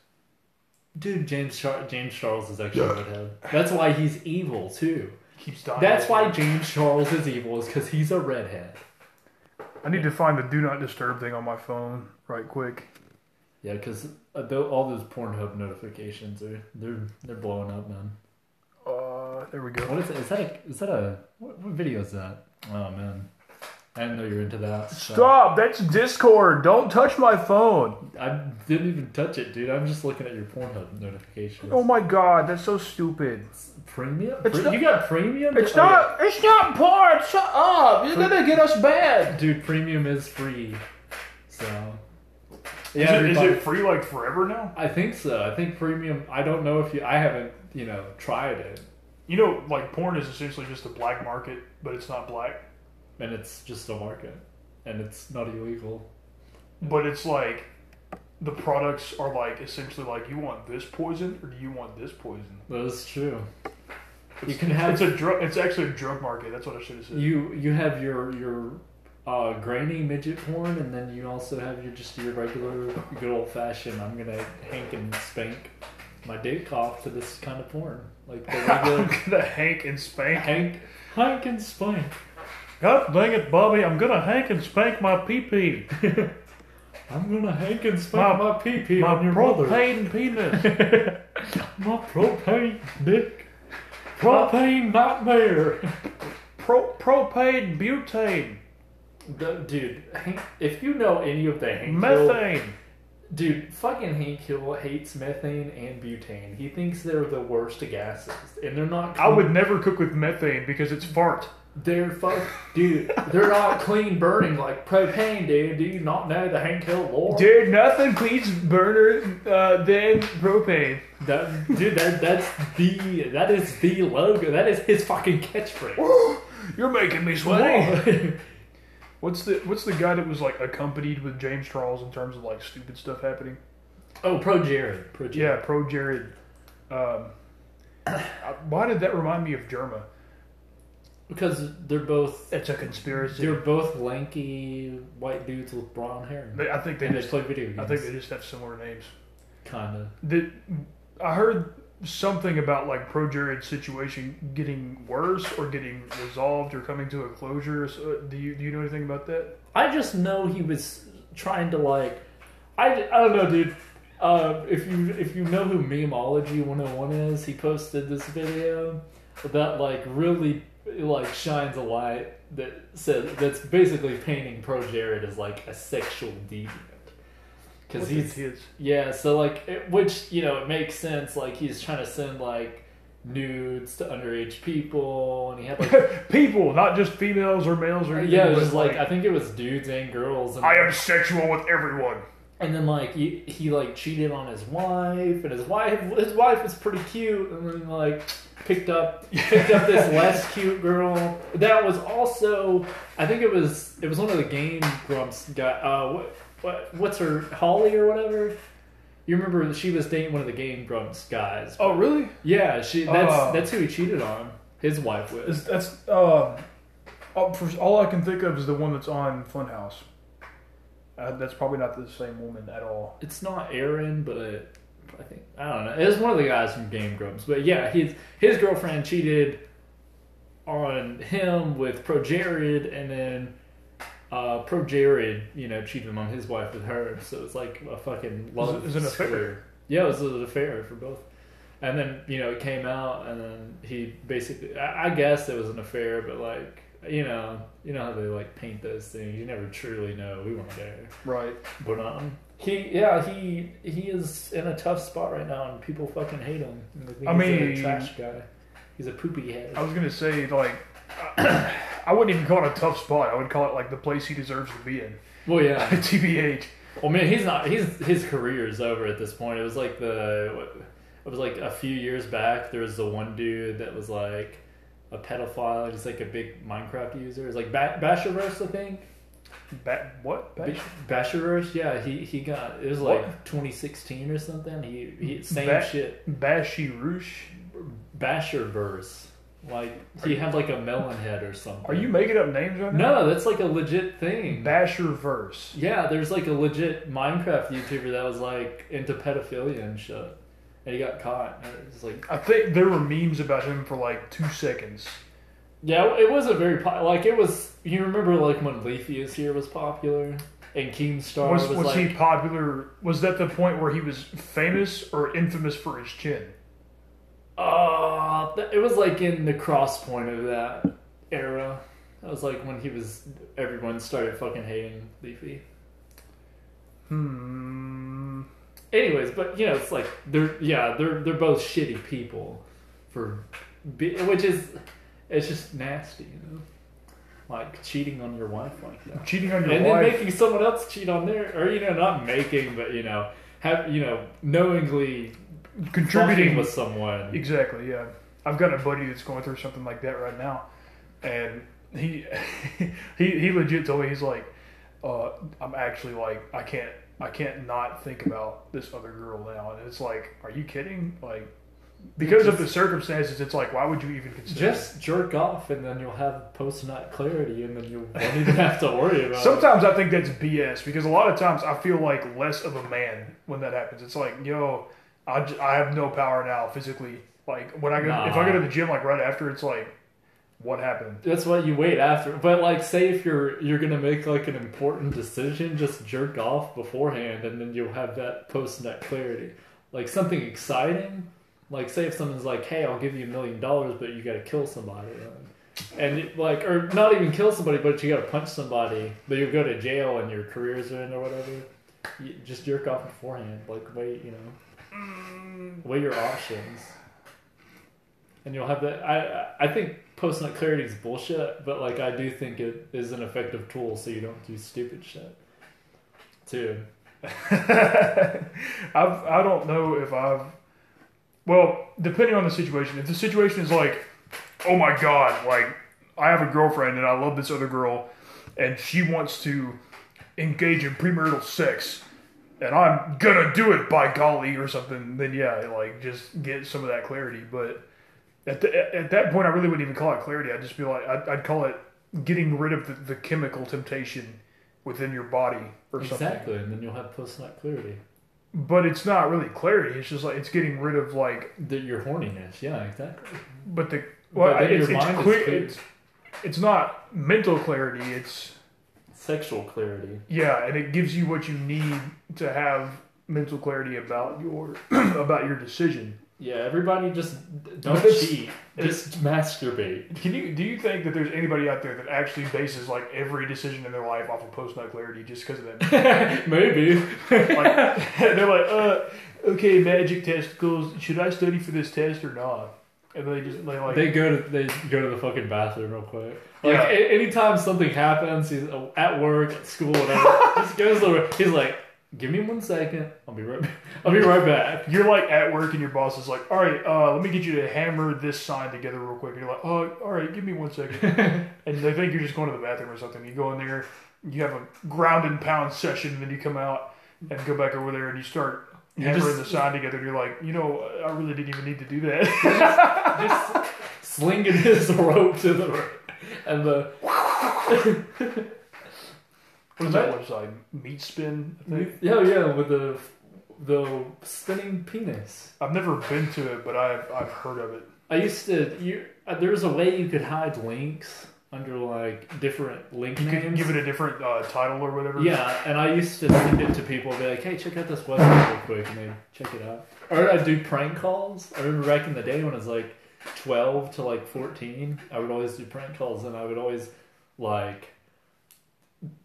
Dude, James Char- James Charles is actually a redhead. That's why he's evil too. Keeps dying. That's why James Charles is evil is because he's a redhead. I need to find the do not disturb thing on my phone right quick. Yeah, because all those Pornhub notifications are they're they're blowing up, man. Uh, there we go. What is it? Is that a is that a what, what video is that? Oh man, I didn't know you were into that. so- Stop! That's Discord. Don't touch my phone. I didn't even touch it, dude. I'm just looking at your Pornhub notifications. Oh my god, that's so stupid. premium? It's Pre- not- you got premium? It's Oh, not. It's not porn. Shut up. You're gonna get us banned. Dude, premium is free. So. Yeah, is, it, is it free like forever now? I think so. I think premium. I don't know if you. I haven't, you know, tried it, You know, like porn is essentially just a black market, but it's not black. And it's just a market, and it's not illegal. But it's like the products are like essentially like you want this poison or do you want this poison? That is true. You It's- can have It's a drug. It's actually a drug market. That's what I should have said. you you have your your uh, grainy midget porn, and then you also have your just your regular good old fashioned. I'm gonna hank and spank my dick off to this kind of porn, like the I'm gonna hank and spank. hank hank and spank. God dang it, Bobby! I'm gonna hank and spank my pee pee. I'm gonna hank and spank My- my pee pee My on your mother. propane penis. My propane dick. Propane nightmare. Pro, propane butane. The- dude, if you know any of the Hank Hill, Methane. Dude, fucking Hank Hill hates methane and butane. He thinks they're the worst gases, and they're not. I would never cook with methane because it's fart. They're fuck, dude. They're not clean burning like propane, dude. Do you not know the Hank Hill lore? Dude, nothing cleans burner uh, than propane. That, dude, that that's the that is the logo. That is his fucking catchphrase. You're making me sweaty. What's the What's the guy that was like accompanied with James Charles in terms of like stupid stuff happening? oh, pro Jared. Pro Jared. Yeah, pro Jared. Um, why did that remind me of Jerma? Because they're both It's a conspiracy. they're both lanky white dudes with brown hair. They- I think they and they just. play video games. I think they just have similar names. kind of. That I heard something about like pro Jared's situation getting worse or getting resolved or coming to a closure. So, do you do you know anything about that? I just know he was trying to like, I, I don't know, dude. Uh, if you if you know who Memeology 101 is, he posted this video that like really like shines a light that says that's basically painting Pro Jared as like a sexual deviant because he's kids. yeah. So like, it, which you know it makes sense. Like he's trying to send like nudes to underage people, and he had like people, not just females or males or anything. yeah, it was just like I think it was dudes and girls. And, I am sexual with everyone. And then like he, he like cheated on his wife, and his wife his wife was pretty cute, and then like picked up picked up this less cute girl. That was also I think it was it was one of the Game Grumps guy. Uh, what what what's her Holly or whatever. You remember she was dating one of the Game Grumps guys? Oh, really? Yeah, she that's Oh. that's who he cheated on. His wife with. That's um, oh, all I can think of is the one that's on Funhouse. Uh, that's probably not the same woman at all. It's not Arin, but I think I don't know. It's one of the guys from Game Grumps. But yeah, his his girlfriend cheated on him with Pro Jared, and then uh, Pro Jared, you know, cheated on his wife with her. So it's like a fucking love It was an affair. square. Yeah, it was an affair for both. And then you know it came out, and then he basically, I, I guess it was an affair, but like you know, you know how they like paint those things. You never truly know. We weren't there. Right. But um, he yeah he he is in a tough spot right now, and people fucking hate him. I he's mean- a trash guy. He's a poopy head. I was gonna say like, I wouldn't even call it a tough spot. I would call it like the place he deserves to be in. Well, yeah. TBH. Well, man, he's not. He's his career is over at this point. It was like the. It was like a few years back. There was the one dude that was like a pedophile. He's like a big Minecraft user. It's like ba- I think. Ba- what? Ba- yeah. He he got it was like 2016 or something. He he same Ba- shit. Bashi Roosh. Bashurverse. Like he had like a melon head or something. Are you making up names right now? No, that's like a legit thing. Bashurverse. yeah, there's like a legit Minecraft YouTuber that was like into pedophilia and shit, and he got caught. And it was like, I think there were memes about him for like two seconds. yeah, it wasn't very po- like it was. You remember like when LeafyIsHere was popular and Keemstar Was, was, was like, he popular? Was that the point where he was famous or infamous for his chin? Uh, it was like in the cross point of that era. That was like when he was. Everyone started fucking hating Leafy. Hmm. Anyways, but you know, it's like they're yeah, they're they're both shitty people for, be, which is it's just nasty, you know, like cheating on your wife like that, Cheating on your wife. and then making someone else cheat on their, or you know, not making, but you know, have you know, knowingly contributing with someone. Exactly. Yeah, I've got a buddy that's going through something like that right now, and he he he legit told me he's like, uh, I'm actually like I can't I can't not think about this other girl now, and it's like, are you kidding? Like, because of the circumstances, it's like, why would you even consider? Just jerk off, and then you'll have post nut clarity, and then you won't even have to worry about it. Sometimes I think that's BS because a lot of times I feel like less of a man when that happens. It's like, yo, I, j- I have no power now physically. Like when I go, if I go to the gym, like right after, it's like, what happened? That's what you wait after. But like, say if you're you're gonna make like an important decision, just jerk off beforehand, and then you'll have that post nut clarity. Like something exciting. Like say if someone's like, "Hey, I'll give you a million dollars, but you got to kill somebody," and it, like, or not even kill somebody, but you got to punch somebody, but you'll go to jail and your career's in or whatever. You just jerk off beforehand. Like wait, you know, Mm, weigh your options, and you'll have that. I I think post nut clarity is bullshit, but like I do think it is an effective tool, so you don't do stupid shit. Too. I've, I don't know if I've. Well, depending on the situation. If the situation is like, oh my god, like I have a girlfriend and I love this other girl, and she wants to engage in premarital sex, and I'm gonna do it by golly or something, then yeah, like just get some of that clarity. But at the, at that point, I really wouldn't even call it clarity. I'd just be like, I'd, I'd call it getting rid of the, the chemical temptation within your body or something. Exactly, and then you'll have post nut clarity. But it's not really clarity. It's just like it's getting rid of like. The, your horniness, yeah, exactly. But the well, But it's, your it's, mind is clear, clear. it's it's not mental clarity. It's Sexual clarity. yeah, and it gives you what you need to have mental clarity about your about your decision. Yeah, everybody just don't cheat. Just masturbate. Can you do you think that there's anybody out there that actually bases like every decision in their life off of post nut clarity just because of that? Maybe. like, they're like, uh, okay, magic testicles. Should I study for this test or not? And they just they like They go to they go to the fucking bathroom real quick. Like Yeah. a- anytime something happens, he's uh, at work, at school, whatever. just goes over. He's like, "Give me one second. I'll be right. Back. I'll be right back." You're like at work and your boss is like, all right, uh, let me get you to hammer this sign together real quick. And you're like, oh, all right, give me one second. and they think you're just going to the bathroom or something. You go in there, you have a ground and pound session, and then you come out and go back over there and you start You're hammering just- the sign together. And you're like, you know, I really didn't even need to do that. just slinging his rope to the right and the what is that website? Meat Spin, I think. yeah yeah with the the spinning penis. I've never been to it, but I've, I've heard of it. I used to you. Uh, there was a way you could hide links under like different link You names. could give it a different uh, title or whatever. Yeah, and I used to send it to people, be like, "Hey, check out this website real quick," and they check it out. Or I'd do prank calls. I remember back in the day when I was like twelve to like fourteen, I would always do prank calls, and I would always like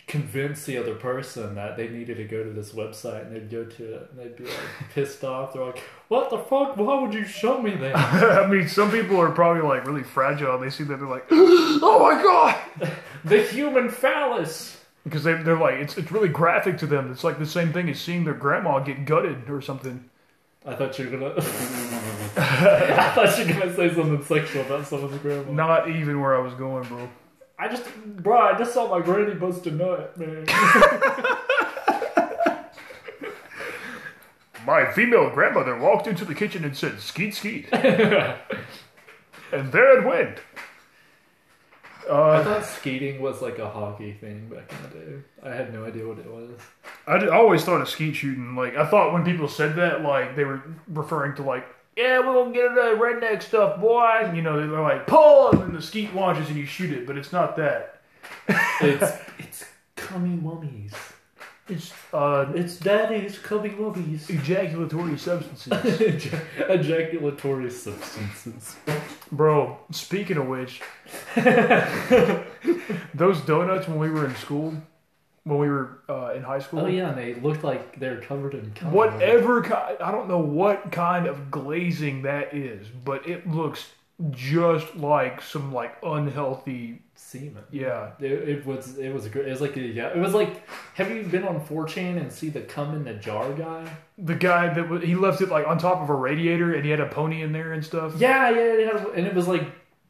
convince the other person that they needed to go to this website, and they'd go to it, and they'd be like pissed off. They're like, "What the fuck? Why would you show me that?" I mean, some people are probably like really fragile. and They see that they're like, oh my god. the human phallus. Because they, they're like, it's, it's really graphic to them. It's like the same thing as seeing their grandma get gutted or something. I thought you were gonna. I thought you were gonna say something sexual about someone's grandma. Not even where I was going, bro. I just, bro, I just saw my granny bust a nut, man. My female grandmother walked into the kitchen and said, skeet skeet. and there it went. I Uh, thought skating was like a hockey thing back in the day. I had no idea what it was. I always thought of skeet shooting. Like, I thought when people said that, like, they were referring to, like, yeah, we're gonna get into that redneck stuff, boy. You know, they're like, pull, and then the skeet launches and you shoot it, but it's not that. It's it's cummy mummies. It's uh, It's daddy's cummy mummies. ejaculatory substances. Ejaculatory substances. Bro, speaking of which, those donuts when we were in school, when we were uh, in high school, Oh yeah, and they looked like they're covered in cum. whatever kind, I don't know what kind of glazing that is, but it looks just like some like unhealthy. semen. Yeah, It, it was it was great. It was like a, yeah. It was like have you been on 4chan and see the cum in the jar guy? the guy that was, he left it like on top of a radiator and he had a pony in there and stuff. Yeah, yeah, yeah. And it was like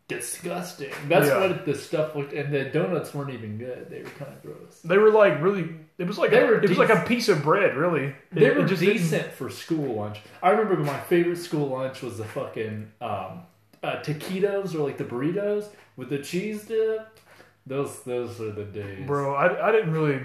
disgusting. That's Yeah. what the stuff looked. And the donuts weren't even good. They were kind of gross. They were like really. It was like They a, were it was like a piece of bread, really. They It- were just didn't- decent for school lunch. I remember my favorite school lunch was the fucking um, uh, taquitos or like the burritos with the cheese dip. Those those are the days, Bro, I, I didn't really.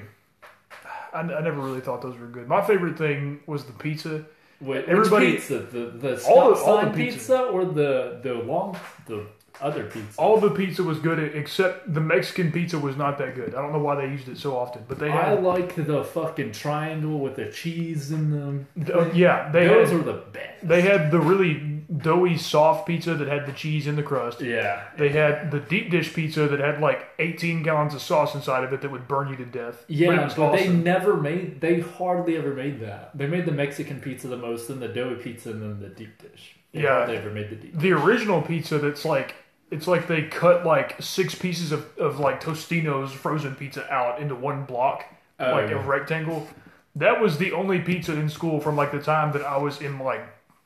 I, I never really thought those were good. My favorite thing was the pizza. Wait, Everybody- which pizza? The the All the- all the sign pizza. pizza. or the the long the other pizza? All the pizza was good except the Mexican pizza was not that good. I don't know why they used it so often, but they I had. like the fucking triangle with the cheese in them. uh, yeah, they Those had. are the best. They had the really doughy soft pizza that had the cheese in the crust. Yeah. They had the deep dish pizza that had like 18 gallons of sauce inside of it that would burn you to death. Yeah, but but, was they awesome. never made. They hardly ever made that. They made the Mexican pizza the most, then the doughy pizza, and then the deep dish. They Yeah. they ever made the deep. the original pizza that's like it's like they cut like six pieces of, of like Totino's frozen pizza out into one block, Oh, like yeah. a rectangle. That was the only pizza in school from like the time that I was in like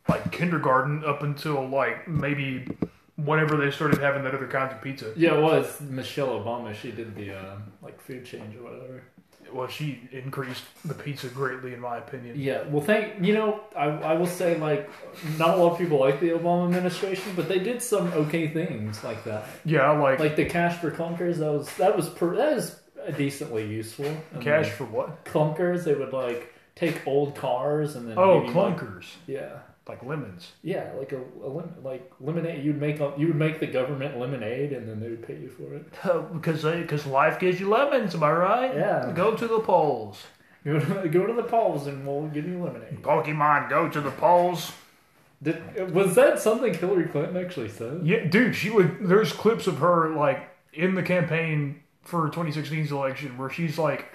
like kindergarten up until like maybe whenever they started having that other kinds of pizza. Yeah, it was Michelle Obama. She did the uh, like food change or whatever. Well, she increased the pizza greatly, in my opinion. Yeah, well, thank you know, I, I will say like not a lot of people like the Obama administration, but they did some okay things like that. Yeah, I like, Like the cash for clunkers, that was that was per, that was decently useful. And cash like, for what? clunkers, they would like take old cars and then Oh, give you, like- clunkers, yeah, like lemons. yeah, like a, a lim- like lemonade. You'd make a, you would make the government lemonade, and then they would pay you for it. Because because life gives you lemons, am I right? Yeah. Go to the polls. Go to, go to the polls, and we'll give you lemonade. Pokemon, go to the polls. Did, was that something Hillary Clinton actually said? Yeah, dude, she would. There's clips of her like in the campaign for 2016's election where she's like,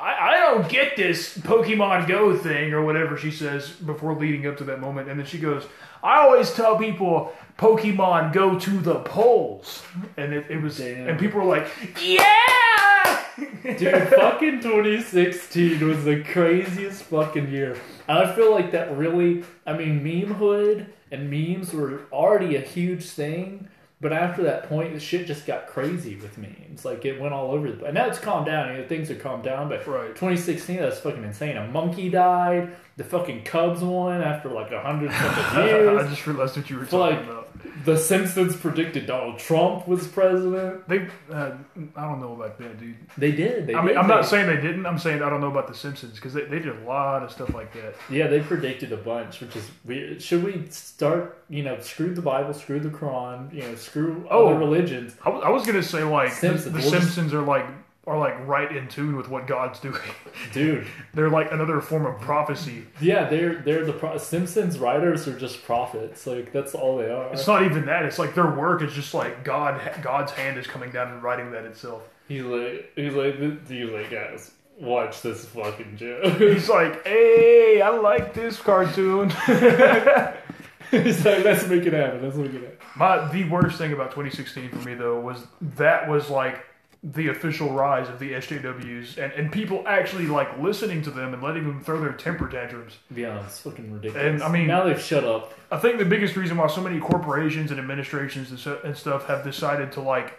I, I don't get this Pokemon Go thing or whatever she says before leading up to that moment, and then she goes, I always tell people Pokemon go to the polls, and it, it was, Damn. and people were like, yeah. Dude, fucking 2016 was the craziest fucking year. And I feel like that really, I mean, memehood and memes were already a huge thing. But after that point, the shit just got crazy with memes. Like it went all over the And now it's calmed down. You know, things are calmed down. But Right. 2016, that's fucking insane. A monkey died. The fucking Cubs won after like a hundred fucking I just realized what you were talking like- about. The Simpsons predicted Donald Trump was president. They, uh, I don't know about that, dude. They did. They I mean, did. I'm not saying they didn't. I'm saying I don't know about the Simpsons because they, they did a lot of stuff like that. Yeah, they predicted a bunch, which is weird. Should we start, you know, screw the Bible, screw the Quran, you know, screw Oh. other religions? I was, I was gonna say like the- Simpsons. the, We'll just- Simpsons are like are like right in tune with what God's doing. Dude, They're like another form of prophecy. yeah, they're they're the pro- Simpsons writers are just prophets. Like that's all they are. It's not even that. It's like their work is just like God. God's hand is coming down and writing that itself. He's like, he's like, he's like, guys, watch this fucking joke. He's like, hey, I like this cartoon. he's like, let's make it happen. Let's make it happen. My the worst thing about 2016 for me though was that was like the official rise of the SJWs and, and people actually like listening to them and letting them throw their temper tantrums. Yeah, it's fucking ridiculous. And, I mean- now they've shut up. I think the biggest reason why so many corporations and administrations and, so, and stuff have decided to like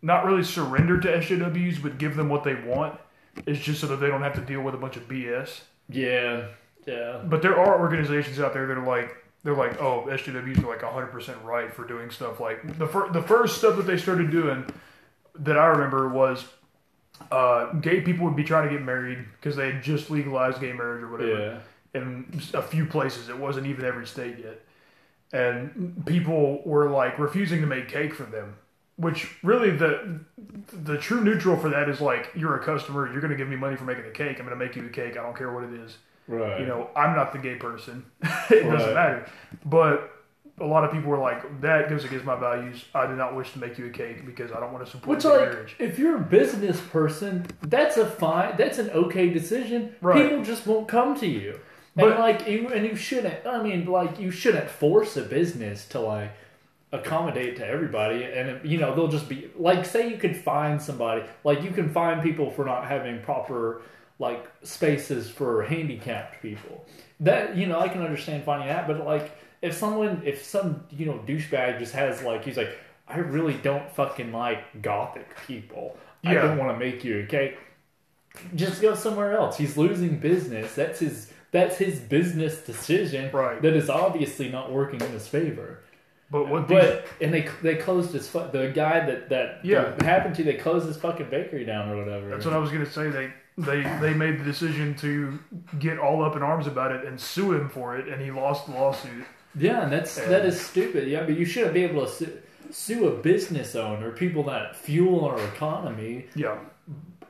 not really surrender to SJWs but give them what they want is just so that they don't have to deal with a bunch of BS. Yeah, yeah. But there are organizations out there that are like they're like, oh, SJWs are like 100% right for doing stuff like the fir- the first stuff that they started doing that I remember was uh, gay people would be trying to get married because they had just legalized gay marriage or whatever Yeah. in a few places. It wasn't even every state yet. And people were like refusing to make cake for them, which really the the true neutral for that is like you're a customer, you're going to give me money for making a cake. I'm going to make you a cake. I don't care what it is. Right. You know, I'm not the gay person. it doesn't matter. But a lot of people were like, that goes against my values. I do not wish to make you a cake because I don't want to support Which like, marriage. if you're a business person, that's a fine, that's an okay decision. Right. People just won't come to you, But- and like you, and you shouldn't. I mean, like you shouldn't force a business to like accommodate to everybody, and you know they'll just be like, say you could find somebody, like you can find people for not having proper like spaces for handicapped people. That you know, I can understand finding that, but like if someone, if some you know douchebag just has like, he's like, I really don't fucking like gothic people. I don't want to make you okay. Just go somewhere else. He's losing business. That's his. That's his business decision. Right. That is obviously not working in his favor. But what these, But and they they closed his fu- the guy that that Yeah. happened to they closed his fucking bakery down or whatever. That's what I was gonna say. They they they made the decision to get all up in arms about it and sue him for it, and he lost the lawsuit. Yeah, and that's that is stupid. Yeah, but you shouldn't be able to sue, sue a business owner, people that fuel our economy, Yeah,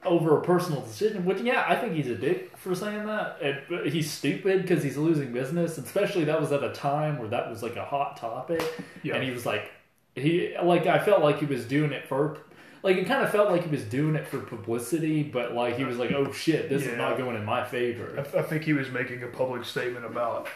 over a personal decision. Which, yeah, I think he's a dick for saying that. And, but he's stupid because he's losing business. Especially that was at a time where that was like a hot topic, Yeah. and he was like, he like I felt like he was doing it for. Like it kind of felt like he was doing it for publicity, but like he was like, "Oh shit, this Yeah. is not going in my favor." I, I think he was making a public statement about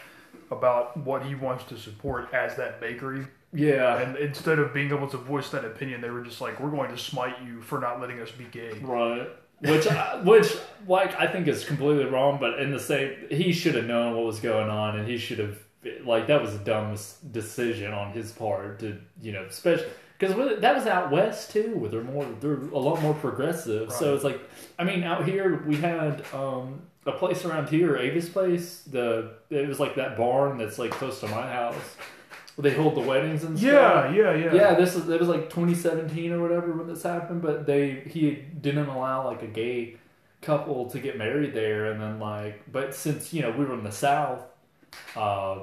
about what he wants to support as that bakery, Yeah, and instead of being able to voice that opinion, they were just like, "We're going to smite you for not letting us be gay." Right. Which, I- which, like, I think is completely wrong. But in the same, he should have known what was going on, and he should have, like, that was a dumb decision on his part to, you know, especially because that was out west too, where they're more, they're a lot more progressive. So it's like, I mean, out here we had um, a place around here, Avis Place. The it was like that barn that's like close to my house. Where they hold the weddings and stuff. Yeah, yeah, yeah. Yeah, this is it was like 2017 or whatever when this happened, but they he didn't allow like a gay couple to get married there, and then like, but since you know we were in the South, uh,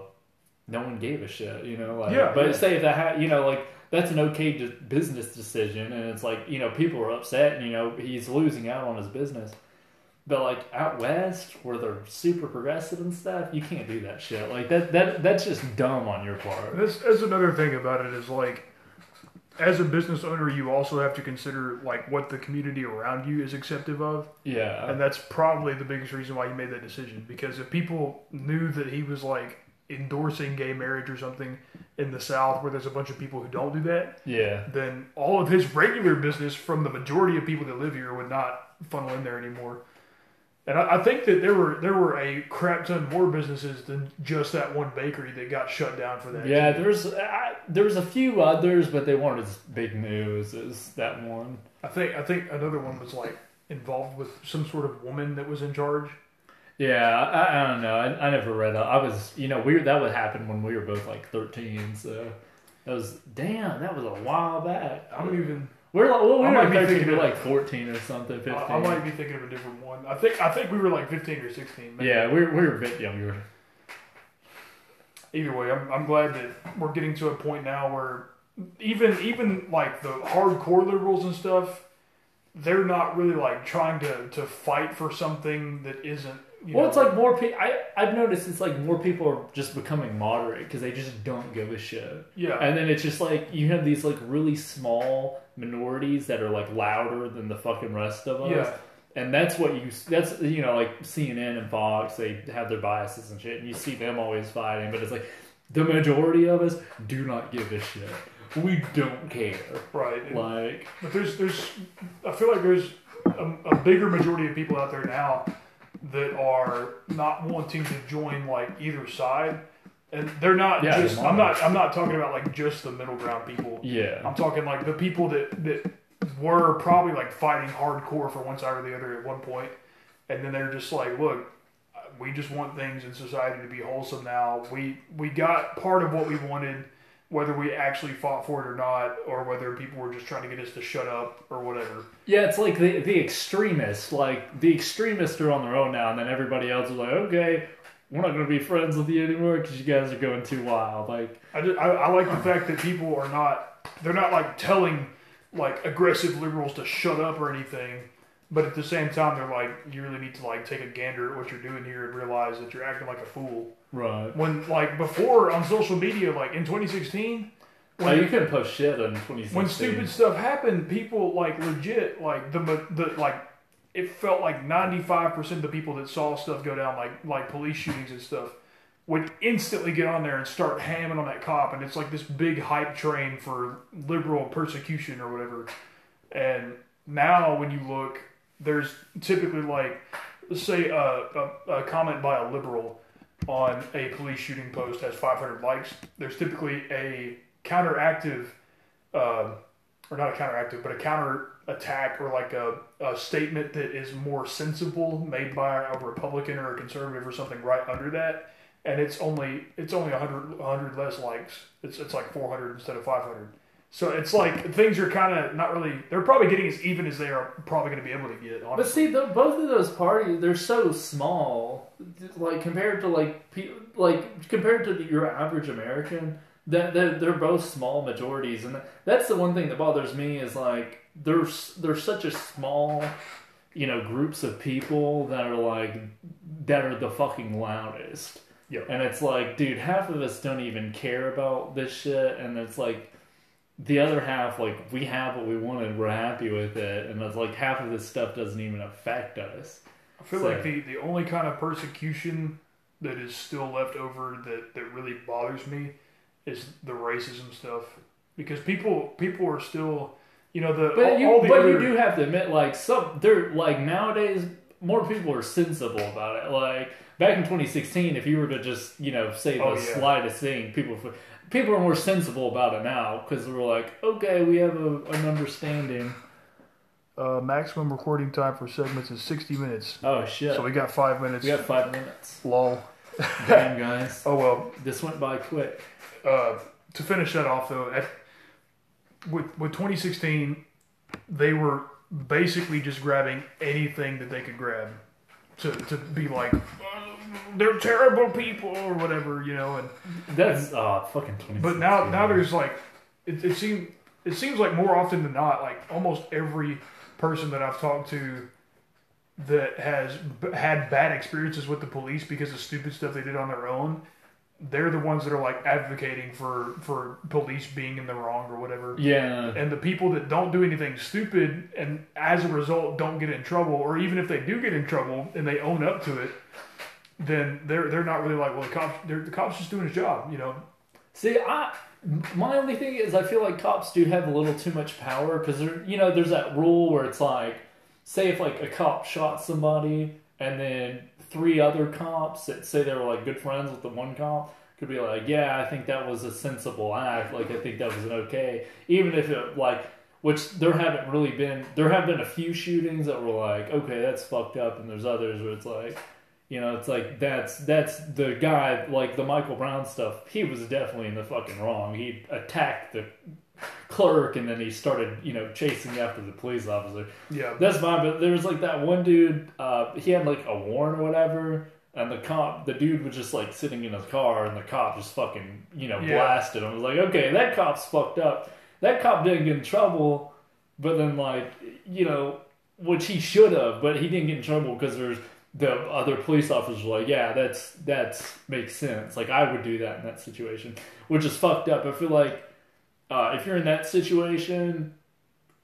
no one gave a shit, you know, like, Yeah, but yeah. say if that had, you know like that's an okay business decision, and it's like you know people are upset, and you know he's losing out on his business. But like out west, where they're super progressive and stuff, you can't do that shit. Like that, that that's just dumb on your part. That's, that's another thing about it is like, as a business owner, you also have to consider like what the community around you is acceptive of, Yeah, and that's probably the biggest reason why he made that decision. Because if people knew that he was like endorsing gay marriage or something in the South, where there's a bunch of people who don't do that, yeah. then all of his regular business from the majority of people that live here would not funnel in there anymore. And I, I think that there were there were a crap ton more businesses than just that one bakery that got shut down for that. Yeah, there's I, there's a few others, but they weren't as big news as that one. I think I think another one was like involved with some sort of woman that was in charge. Yeah, I, I don't know. I, I never read. that. I was, you know, we that would happen when we were both like 13. So that was damn. That was a while back. I don't even. We're like, well, we I might be thinking we were of- like 14 or something, 15. I, I might be thinking of a different one. I think I think we were like fifteen or sixteen. maybe. yeah, we were, we were a bit younger. either way, I'm, I'm glad that we're getting to a point now where even even like the hardcore liberals and stuff, they're not really like trying to, to fight for something that isn't. You Well, know, it's like more people. I've noticed it's like more people are just becoming moderate because they just don't give a shit. yeah, And then it's just like you have these like really small minorities that are like louder than the fucking rest of us. yeah, And that's what you that's you know like CNN and Fox they have their biases and shit and you see them always fighting but it's like the majority of us do not give a shit. We don't care. right. And- Like But there's there's I feel like there's a, a bigger majority of people out there now that are not wanting to join like either side, and they're not Yeah, just. they're I'm not. not. I'm not talking about like just the middle ground people. yeah. I'm talking like the people that that were probably like fighting hardcore for one side or the other at one point, and then they're just like, look, we just want things in society to be wholesome now. We we got part of what we wanted, whether we actually fought for it or not, or whether people were just trying to get us to shut up or whatever. Yeah, it's like the the extremists, like the extremists are on their own now and then everybody else is like, "Okay, we're not going to be friends with you anymore because you guys are going too wild." Like I, just, I, I like the fact that people are not they're not like telling like aggressive liberals to shut up or anything but at the same time they're like you really need to like take a gander at what you're doing here and realize that you're acting like a fool right. when like before on social media like in 2016 Oh, when, you couldn't post shit in 2016. when stupid stuff happened people like legit like the the like it felt like 95% of the people that saw stuff go down like like police shootings and stuff would instantly get on there and start hamming on that cop. And it's like this big hype train for liberal persecution or whatever. And now when you look there's typically like say a, a, a comment by a liberal on a police shooting post has 500 likes there's typically a counteractive um, or not a counteractive, but a counter attack or like a, a statement that is more sensible made by a Republican or a conservative or something right under that. And it's only it's only 100, 100 less likes. It's it's like 400 instead of 500. So it's like things are kind of not really. They're probably getting as even as they are probably going to be able to get. But see, the, both of those parties, they're so small, like compared to like pe- like compared to the, your average American. That they're, they're both small majorities, and that's the one thing that bothers me is like there's there's such a small you know groups of people that are like that are the fucking loudest. Yep. And it's like, dude, half of us don't even care about this shit, and it's like the other half, like we have what we wanted, we're happy with it, and it's like half of this stuff doesn't even affect us. I feel So- like the, the only kind of persecution that is still left over that, that really bothers me is the racism stuff because people people are still you know the But all, you, all the but other, you do have to admit, like some, they're like nowadays, more people are sensible about it. Like back in 2016, if you were to just you know say the Oh, yeah. slightest thing, people people are more sensible about it now because we're like, okay, we have a, an understanding. uh, maximum recording time for segments is 60 minutes Oh shit, so we got five minutes we got five minutes. lol Damn guys, oh well this went by quick. Uh, to finish that off though at, with with 2016 they were basically just grabbing anything that they could grab to, to be like "Uh, they're terrible people or whatever you know and That's oh fucking 20. but now now there's like it, it seems it seems like more often than not like almost every person that I've talked to that has b- had bad experiences with the police because of stupid stuff they did on their own they're the ones that are like advocating for for police being in the wrong or whatever. Yeah, and the people that don't do anything stupid and as a result don't get in trouble or even if they do get in trouble and they own up to it then they're they're not really like well the cops they're, the cops just doing his job you know? See, I my only thing is I feel like cops do have a little too much power because there, you know, there's that rule where it's like, say if like a cop shot somebody and then three other cops that say they were like good friends with the one cop could be like, yeah, I think that was a sensible act. Like I think that was an okay, even if it like. Which there haven't really been. There have been a few shootings that were like, okay, that's fucked up, and there's others where it's like, you know, it's like that's that's the guy like the Michael Brown stuff. He was definitely in the fucking wrong. He attacked the clerk and then he started, you know, chasing after the police officer. yeah That's fine, but there was like that one dude. Uh, he had like a warrant or whatever, and the cop, the dude was just like sitting in his car, and the cop just fucking, you know, Yeah. blasted him. I was like, okay, that cop's fucked up. That cop didn't get in trouble, but then like, you know, which he should have, but he didn't get in trouble because there's the other police officers were like, yeah, that's that's makes sense. Like I would do that in that situation, which is fucked up. I feel like uh, if you're in that situation,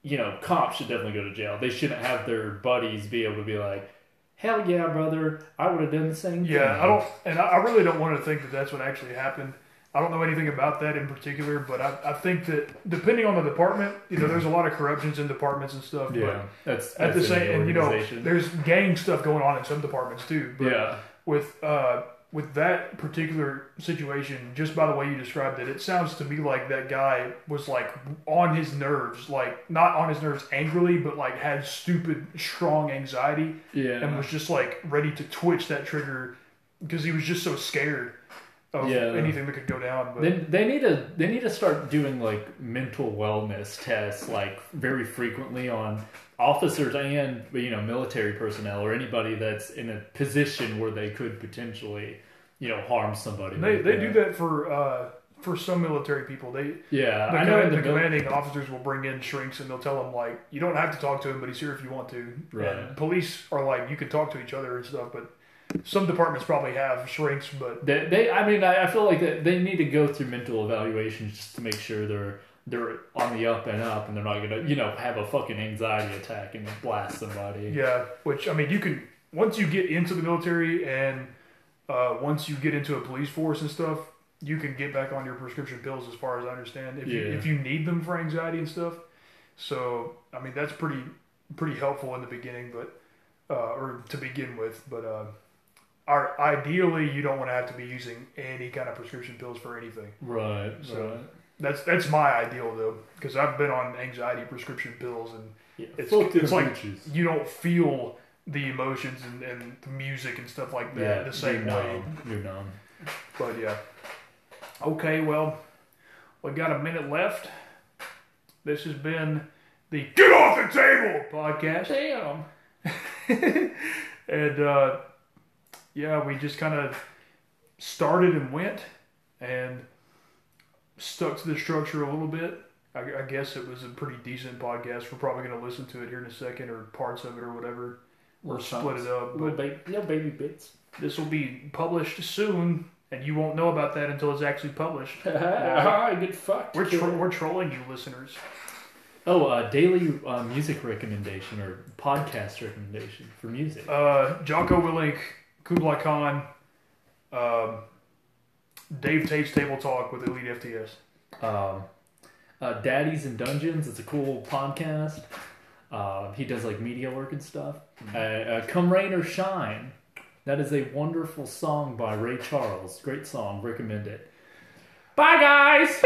you know, cops should definitely go to jail. They shouldn't have their buddies be able to be like, hell yeah, brother, I would have done the same thing. Yeah, I don't, and I really don't want to think that that's what actually happened. I don't know anything about that in particular, but I, I think that depending on the department, you know, there's a lot of corruptions in departments and stuff. Yeah, that's, But at the that's same, and you know, there's gang stuff going on in some departments too. But yeah, with uh, with that particular situation, just by the way you described it, it sounds to me like that guy was like on his nerves, like not on his nerves angrily, but like had stupid, strong anxiety yeah, and was just like ready to twitch that trigger because he was just so scared of Yeah. anything that could go down. But They, they need to they need to start doing like mental wellness tests like very frequently on officers and you know military personnel or anybody that's in a position where they could potentially you know harm somebody. they like they do that for uh, for some military people. They Yeah, the, I know the, the mil- commanding officers will bring in shrinks and they'll tell them like you don't have to talk to him, but he's here if you want to. Right. And police are like you can talk to each other and stuff, but some departments probably have shrinks, but They, they I mean, I, I feel like that they need to go through mental evaluations just to make sure they're they're on the up and up, and they're not gonna, you know, have a fucking anxiety attack and blast somebody. yeah. Which I mean, you can once you get into the military and uh, once you get into a police force and stuff, you can get back on your prescription pills, as far as I understand, if you Yeah. if you need them for anxiety and stuff. So I mean, that's pretty pretty helpful in the beginning, but uh, or to begin with, but. Uh, are, ideally, you don't want to have to be using any kind of prescription pills for anything. Right, So- right. That's that's my ideal though, because I've been on anxiety prescription pills, and Yeah, It's- it's like- bitches. you don't feel the emotions and, and the music and stuff like that the same you're way. numb. You're numb. But yeah. Okay, well, we got a minute left. This has been the Get Off the Table podcast. Damn. and uh, yeah, we just kind of started and went and stuck to the structure a little bit. I, I guess it was a pretty decent podcast. We're probably going to listen to it here in a second, or parts of it, or whatever, or Little split chunks. it up. But ba- little baby bits. this will be published soon, and you won't know about that until it's actually published. I get fucked. We're tro- we're trolling you, listeners. oh, uh, daily uh, music recommendation or podcast recommendation for music. Uh, Jocko Willink, Kublai Khan, um, Dave Tate's Table Talk with Elite FTS. um, uh, Daddies and Dungeons. It's a cool podcast. Uh, he does like media work and stuff. Uh, uh, Come Rain or Shine. That is a wonderful song by Ray Charles. Great song. Recommend it. Bye, guys.